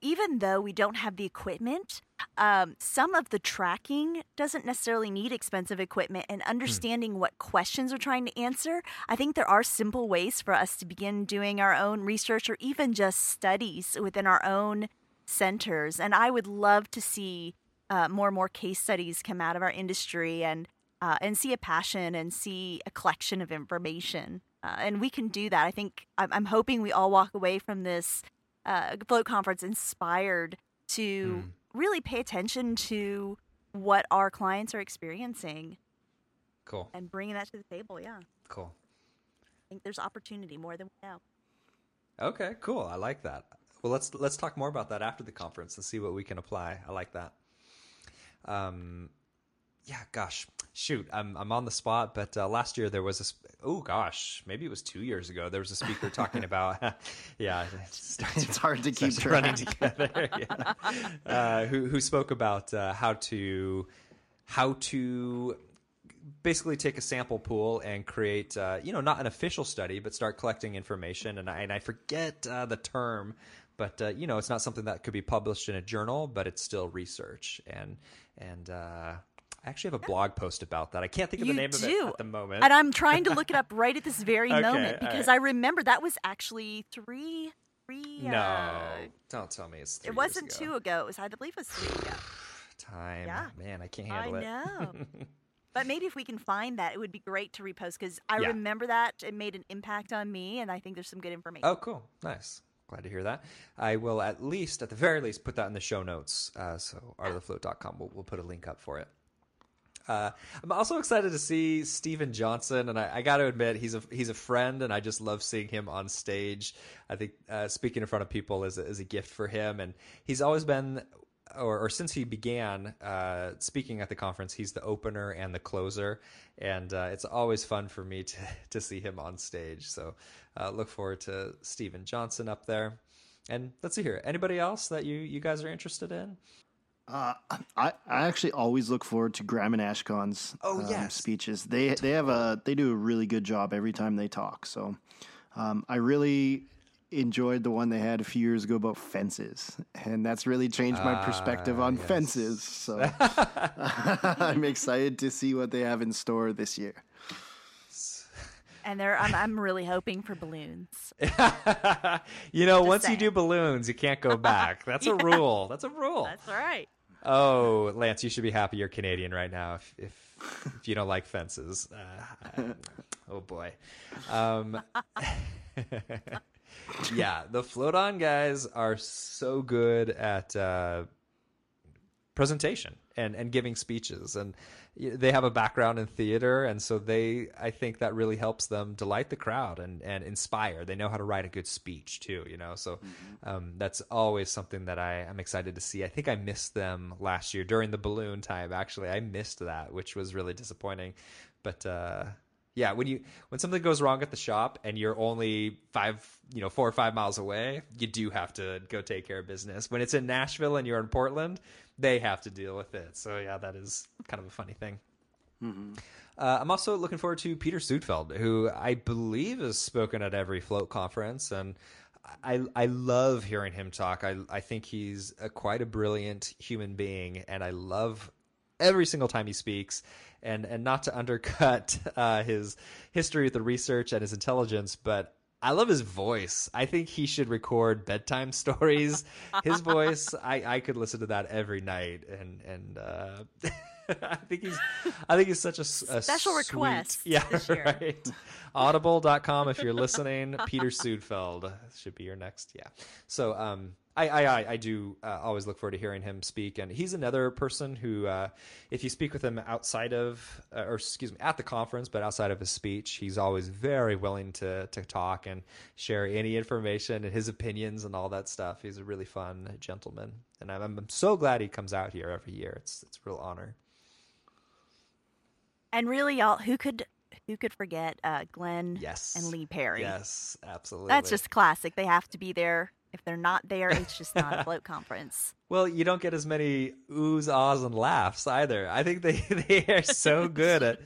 even though we don't have the equipment, um, some of the tracking doesn't necessarily need expensive equipment. And understanding mm. what questions we're trying to answer, I think there are simple ways for us to begin doing our own research or even just studies within our own centers. And I would love to see uh, more and more case studies come out of our industry and uh, and see a passion and see a collection of information. Uh, and we can do that. I think I'm, I'm hoping we all walk away from this uh, float conference inspired to mm. really pay attention to what our clients are experiencing. Cool. And bringing that to the table. Yeah. Cool. I think there's opportunity more than we know. Okay, cool. I like that. Well, let's let's talk more about that after the conference and see what we can apply. I like that. Um, yeah, gosh, shoot, I'm I'm on the spot. But uh, last year there was a oh gosh, maybe it was two years ago. There was a speaker talking about yeah, it it's hard to keep track. running together. yeah. uh, who who spoke about uh, how to how to basically take a sample pool and create, uh, you know, not an official study, but start collecting information. And I, and I forget uh, the term, but uh, you know, it's not something that could be published in a journal, but it's still research. And and uh, I actually have a blog post about that. I can't think of you the name do. of it at the moment. And I'm trying to look it up right at this very okay, moment because right. I remember that was actually three three No. Uh, don't tell me it's It wasn't ago. two ago. It was I believe it was three ago. Time. Yeah. Man, I can't handle I it. I know. but maybe if we can find that, it would be great to repost because I yeah. remember that it made an impact on me, and I think there's some good information. Oh, cool, nice. Glad to hear that. I will at least, at the very least, put that in the show notes. Uh, so artofthefloat.com, we'll, we'll put a link up for it. Uh, I'm also excited to see Steven Johnson, and I, I got to admit he's a he's a friend, and I just love seeing him on stage. I think uh, speaking in front of people is a, is a gift for him, and he's always been, or, or since he began uh, speaking at the conference, he's the opener and the closer, and uh, it's always fun for me to to see him on stage. So uh, look forward to Steven Johnson up there. And let's see here. Anybody else that you you guys are interested in? Uh, I, I actually always look forward to Graham and Ashkan's oh, um, yes. speeches. They they have a they do a really good job every time they talk. So um, I really enjoyed the one they had a few years ago about fences, and that's really changed my perspective uh, on yes. fences. So I'm excited to see what they have in store this year. And there, I'm, I'm really hoping for balloons. you know, Just once saying. you do balloons, you can't go back. That's yeah. a rule. That's a rule. That's right. Oh, Lance, you should be happy you're Canadian right now. If if, if you don't like fences, uh, oh boy. Um, yeah, the float on guys are so good at uh, presentation and and giving speeches and they have a background in theater and so they i think that really helps them delight the crowd and and inspire. They know how to write a good speech too you know? So mm-hmm. um, that's always something that i am excited to see. I think i missed them last year during the balloon time actually. I missed that which was really disappointing. But uh, yeah when you when something goes wrong at the shop and you're only five you know four or five miles away you do have to go take care of business. When it's in nashville and you're in portland they have to deal with it. So yeah, that is kind of a funny thing. Mm-hmm. Uh, I'm also looking forward to Peter Suedfeld, who I believe has spoken at every float conference, and I I love hearing him talk. I I think he's a, quite a brilliant human being, and I love every single time he speaks. And and not to undercut uh, his history with the research and his intelligence, but I love his voice. I think he should record bedtime stories. his voice, I, I could listen to that every night, and and uh, I think he's I think he's such a, a special sweet, request. Yeah, right. Audible.com if you're listening. Peter Suedfeld should be your next. Yeah. So um, I, I, I do uh, always look forward to hearing him speak, and he's another person who, uh, if you speak with him outside of, uh, or excuse me, at the conference, but outside of his speech, he's always very willing to to talk and share any information and his opinions and all that stuff. He's a really fun gentleman, and I'm, I'm so glad he comes out here every year. It's it's a real honor. And really, y'all, who could who could forget uh, Glenn yes. and Lee Perry? Yes, absolutely. That's just classic. They have to be there if they're not there, it's just not a float conference. Well, you don't get as many oohs, ahs, and laughs either. I think they, they are so good at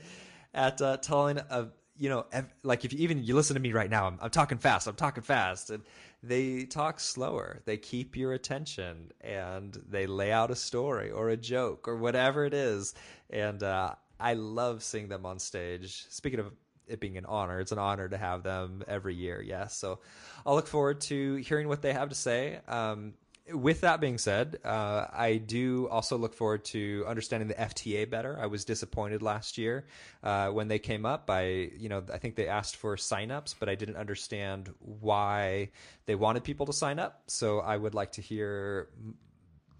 at uh, telling a you know, ev- like if you, even you listen to me right now, I'm, I'm talking fast, I'm talking fast, and they talk slower. They keep your attention and they lay out a story or a joke or whatever it is. And uh, I love seeing them on stage. Speaking of it being an honor, it's an honor to have them every year. Yes, so I'll look forward to hearing what they have to say. Um, with that being said, uh, I do also look forward to understanding the FTA better. I was disappointed last year uh, when they came up. I, you know, I think they asked for signups, but I didn't understand why they wanted people to sign up. So I would like to hear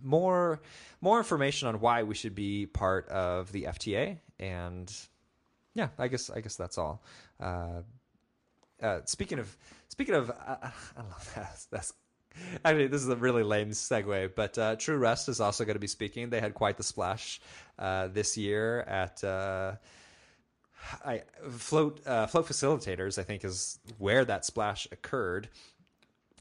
more more information on why we should be part of the FTA. And yeah, I guess I guess that's all. Uh, uh, speaking of speaking of, I don't know. That's, Actually, this is a really lame segue, but uh, True Rest is also going to be speaking. They had quite the splash uh, this year at uh, I, float uh, float facilitators. I think is where that splash occurred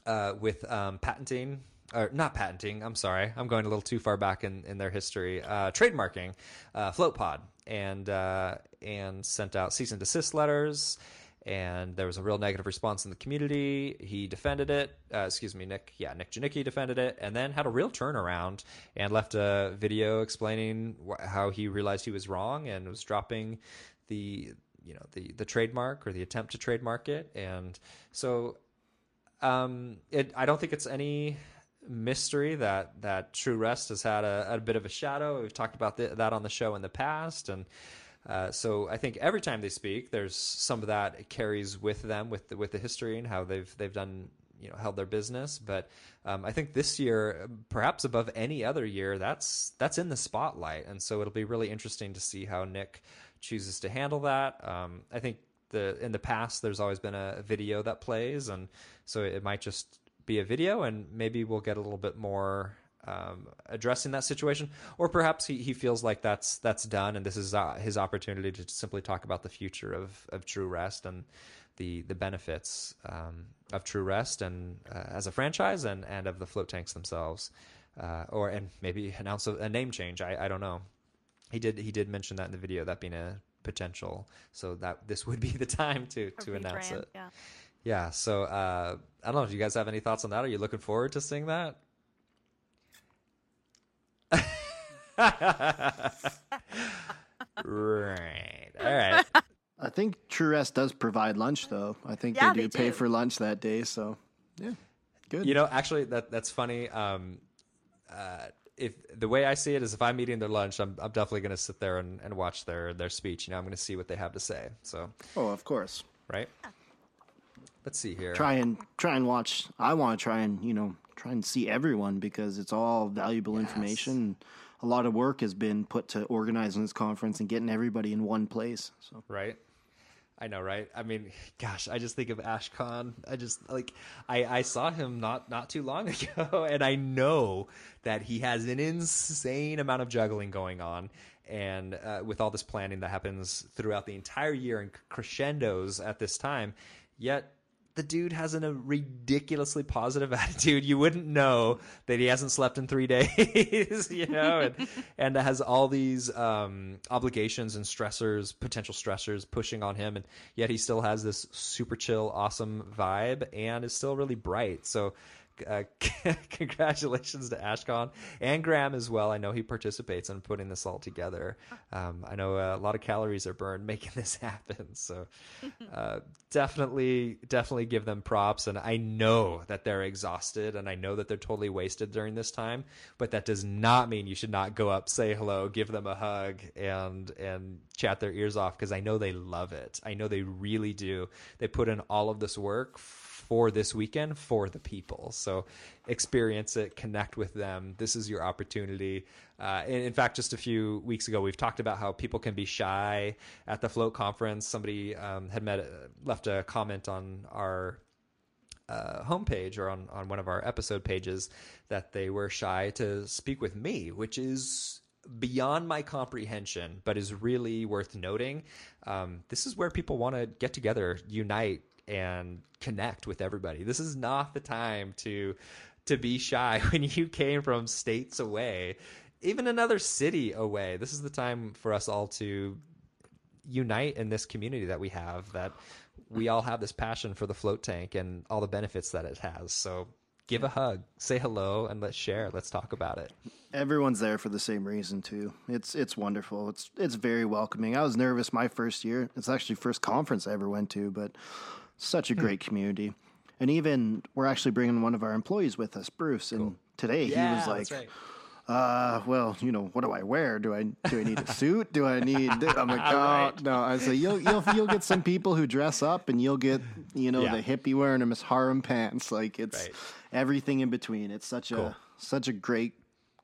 uh, with um, patenting or not patenting. I'm sorry, I'm going a little too far back in, in their history. Uh, trademarking Float Pod and uh, and sent out cease and desist letters and there was a real negative response in the community. He defended it. Uh, excuse me, Nick. Yeah, Nick Janicki defended it, and then had a real turnaround and left a video explaining wh- how he realized he was wrong and was dropping the you know the the trademark or the attempt to trademark it. And so, um, it I don't think it's any mystery that that True Rest has had a, a bit of a shadow. We've talked about that on the show in the past, and uh, so I think every time they speak, there's some of that carries with them with the, with the history and how they've they've done you know held their business. But um, I think this year, perhaps above any other year, that's that's in the spotlight, and so it'll be really interesting to see how Nick chooses to handle that. Um, I think the in the past there's always been a video that plays, and so it might just be a video, and maybe we'll get a little bit more um, addressing that situation, or perhaps he, he feels like that's that's done, and this is uh, his opportunity to simply talk about the future of, of True Rest and the the benefits um, of True Rest and uh, as a franchise and and of the float tanks themselves, uh, or and maybe announce a, a name change. I, I don't know. He did he did mention that in the video that being a potential, so that this would be the time to to announce it. Yeah. Yeah. So uh, I don't know. Do you guys have any thoughts on that? Are you looking forward to seeing that? right. All right. I think True Rest does provide lunch, though. I think Yeah, they do they pay for lunch that day. So, yeah, good. You know, actually, that that's funny. Um, uh, if the way I see it is, if I'm eating their lunch, I'm I'm definitely going to sit there and, and watch their their speech. You know, I'm going to see what they have to say. So, oh, of course. right. Let's see here. Try and try and watch. I want to try and you know try and see everyone because it's all valuable information. A lot of work has been put to organizing this conference and getting everybody in one place. So right? I know, right? I mean, gosh, I just think of Ashkan. I just like I I saw him not not too long ago, and I know that he has an insane amount of juggling going on, and uh, with all this planning that happens throughout the entire year and crescendos at this time, yet. The dude has an, a ridiculously positive attitude. You wouldn't know that he hasn't slept in three days, you know, and, and has all these um, obligations and stressors, potential stressors pushing on him, and yet he still has this super chill, awesome vibe, and is still really bright. So, uh, congratulations to Ashkan and Graham as well. I know he participates in putting this all together. Um, I know a lot of calories are burned making this happen. So, uh, definitely, definitely give them props. And I know that they're exhausted and I know that they're totally wasted during this time, but that does not mean you should not go up, say hello, give them a hug and, and chat their ears off because I know they love it. I know they really do. They put in all of this work for this weekend for the people. So experience it, connect with them. This is your opportunity. Uh, in, fact, just a few weeks ago, we've talked about how people can be shy at the float conference. Somebody um, had met, left a comment on our uh, homepage or on, on one of our episode pages that they were shy to speak with me, which is beyond my comprehension, but is really worth noting. Um, this is where people want to get together, unite, and connect with everybody. This is not the time to to be shy when you came from states away, even another city away. This is the time for us all to unite in this community that we have that we all have this passion for the float tank and all the benefits that it has. So give a hug, say hello, and let's share. Let's talk about it. Everyone's there for the same reason too. It's it's wonderful. It's it's very welcoming. I was nervous my first year. It's actually first conference I ever went to, but such a great community. And even we're actually bringing one of our employees with us, Bruce. And today he was like, right. uh, well, you know, what do I wear? Do I do I need a suit? Do I need? I'm like, oh Right. no. I say you'll you'll you'll get some people who dress up, and you'll get you know Yeah. the hippie wearing a Miss Harem pants. Like it's Right. everything in between. It's such Cool. a such a great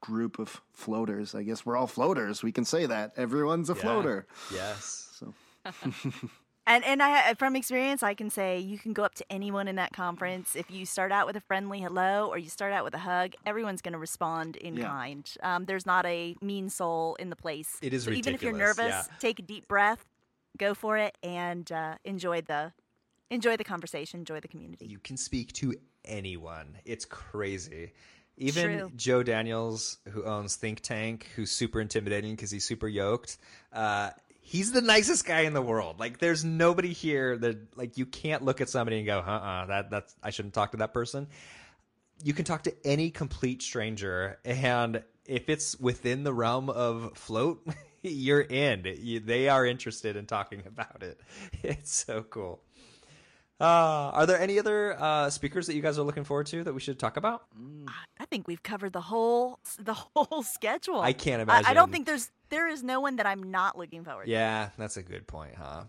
group of floaters. I guess we're all floaters. We can say that everyone's a Yeah. floater. Yes. So And and I from experience, I can say you can go up to anyone in that conference. If you start out with a friendly hello or you start out with a hug, everyone's going to respond in Yeah. kind. Um, there's not a mean soul in the place. It is so even if you're nervous, yeah. take a deep breath, go for it, and uh, enjoy the enjoy the conversation, enjoy the community. You can speak to anyone. It's crazy. Even True. Joe Daniels, who owns Think Tank, who's super intimidating because he's super yoked. Uh, he's the nicest guy in the world. Like, there's nobody here that like you can't look at somebody and go, "Uh, uh that that's I shouldn't talk to that person." You can talk to any complete stranger, and if it's within the realm of float, you're in. You, they are interested in talking about it. It's so cool. Uh, are there any other uh, speakers that you guys are looking forward to that we should talk about? I think we've covered the whole the whole schedule. I can't I, I don't think there's there is no one that I'm not looking forward to. Yeah, that's a good point, huh?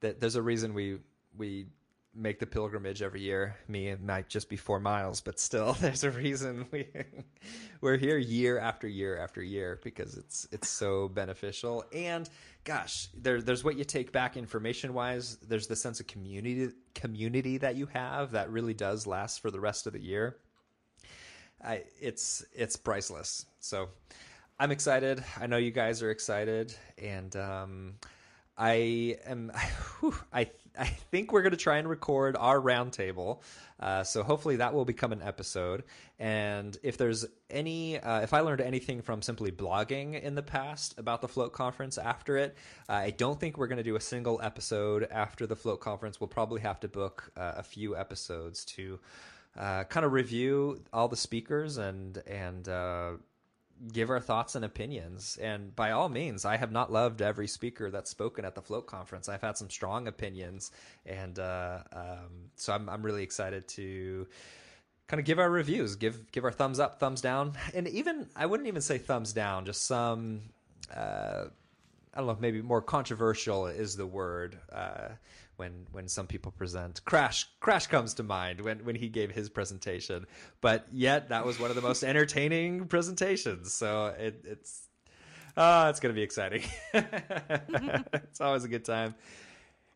That there's a reason we we make the pilgrimage every year. Me, it might just be four miles, but still, there's a reason we we're here year after year after year because it's it's so beneficial. And gosh, there there's what you take back information wise. There's the sense of community community that you have that really does last for the rest of the year. I, it's it's priceless. So I'm excited. I know you guys are excited, and um, I am. I I think we're going to try and record our roundtable. Uh, so hopefully that will become an episode. And if there's any, uh, if I learned anything from simply blogging in the past about the Float conference after it, uh, I don't think we're going to do a single episode after the Float conference. We'll probably have to book uh, a few episodes to uh, kind of review all the speakers and and uh, give our thoughts and opinions. And by all means, I have not loved every speaker that's spoken at the Float conference. I've had some strong opinions, and uh, um, so I'm I'm really excited to kind of give our reviews, give give our thumbs up, thumbs down, and even I wouldn't even say thumbs down, just some. Uh, I don't know, maybe more controversial is the word uh, when when some people present. Crash Crash comes to mind when when he gave his presentation, but yet that was one of the most entertaining presentations. So it, it's ah, it's gonna be exciting. it's always a good time.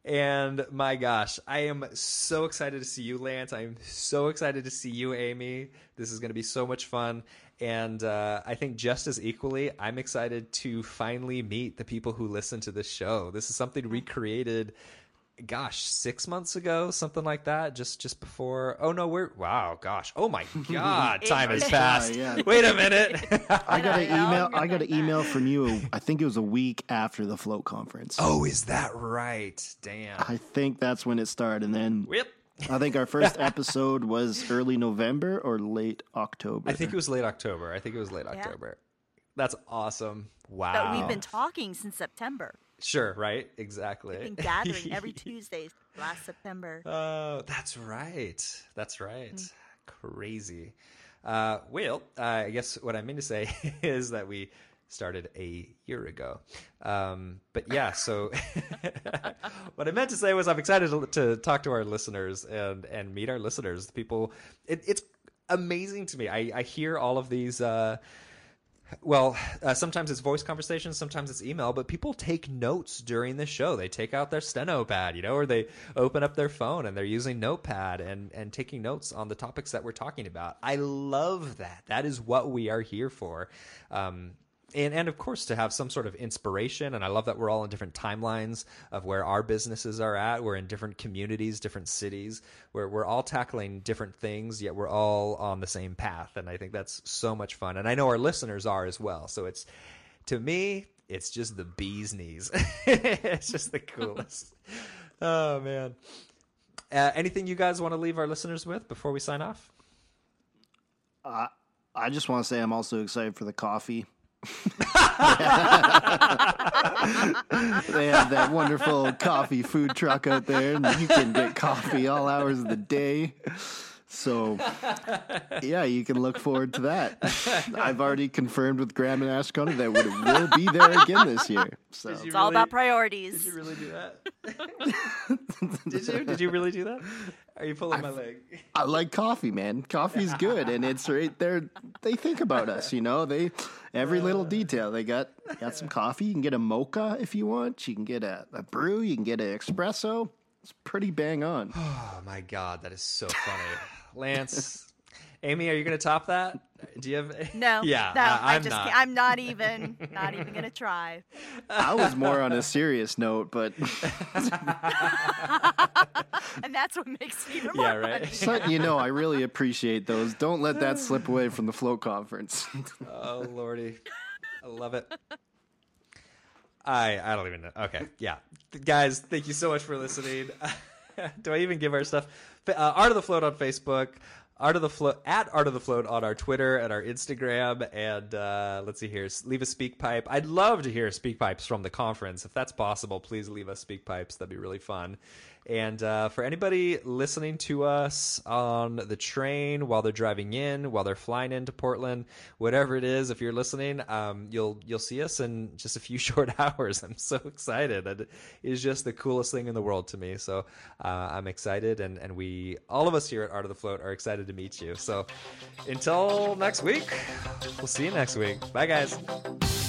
And my gosh, I am so excited to see you, Lance. I am so excited to see you, Amy. This is going to be so much fun. And uh, I think just as equally, I'm excited to finally meet the people who listen to this show. This is something we created, gosh, six months ago, something like that. Just just before. Oh no, we're wow, gosh, oh my god, time has passed. yeah. Wait a minute. I got an email. I got an email from you. I think it was a week after the float conference. oh, is that right? Damn. I think that's when it started, and then Whip. I think our first episode was early November or late October. I think it was late October. I think it was late October. That's awesome. Wow. But we've been talking since September. Sure, right? Exactly. We've been gathering every Tuesday last September. Oh, that's right. That's right. Crazy. Uh, well, uh, I guess what I mean to say is that we started a year ago. Um, but yeah, so what I meant to say was I'm excited to, to talk to our listeners and, and meet our listeners. People, it, it's amazing to me. I, I hear all of these. Uh, well, uh, sometimes it's voice conversations, sometimes it's email, but people take notes during the show. They take out their steno pad, you know, or they open up their phone and they're using Notepad and, and taking notes on the topics that we're talking about. I love that. That is what we are here for. Um, and, and of course to have some sort of inspiration and i love that we're all in different timelines of where our businesses are at we're in different communities different cities where we're all tackling different things yet we're all on the same path and i think that's so much fun and i know our listeners are as well so it's to me it's just the bee's knees. it's just the coolest. oh man. Uh, anything you guys want to leave our listeners with before we sign off? Uh, I just want to say I'm also excited for the coffee. They have that wonderful coffee food truck out there, and you can get coffee all hours of the day. So, yeah, you can look forward to that. I've already confirmed with Graham and Ashcona that it will be there again this year. So it's all about priorities. Did you really do that? did you? Did you really do that? Are you pulling my leg? I like coffee, man. Coffee's good, and it's right there. They think about us, you know. They every little uh. detail. They got got some coffee. You can get a mocha if you want. You can get a, a brew. You can get an espresso. It's pretty bang on. Oh my god, that is so funny, Lance. Amy, are you going to top that? Do you have? No. Yeah. No, I, I I'm just not. can't, I'm not even not even gonna try. I was more on a serious note, but And that's what makes me. even more Yeah, right. funny. so, you know, I really appreciate those. Don't let that slip away from the float conference. Oh lordy, I love it. I I don't even know. Okay, yeah, guys, thank you so much for listening. Do I even give our stuff? Uh, Art of the Float on Facebook. Art of the Float at Art of the Float on our Twitter and our Instagram, and uh, let's see here. Leave a SpeakPipe. I'd love to hear SpeakPipes from the conference. If that's possible, please leave us SpeakPipes. That'd be really fun. And uh, for anybody listening to us on the train while they're driving in, while they're flying into Portland, whatever it is, if you're listening, um, you'll you'll see us in just a few short hours. I'm so excited. It is just the coolest thing in the world to me. So uh, I'm excited, and and we all of us here at Art of the Float are excited to meet you. So until next week, we'll see you next week. Bye, guys.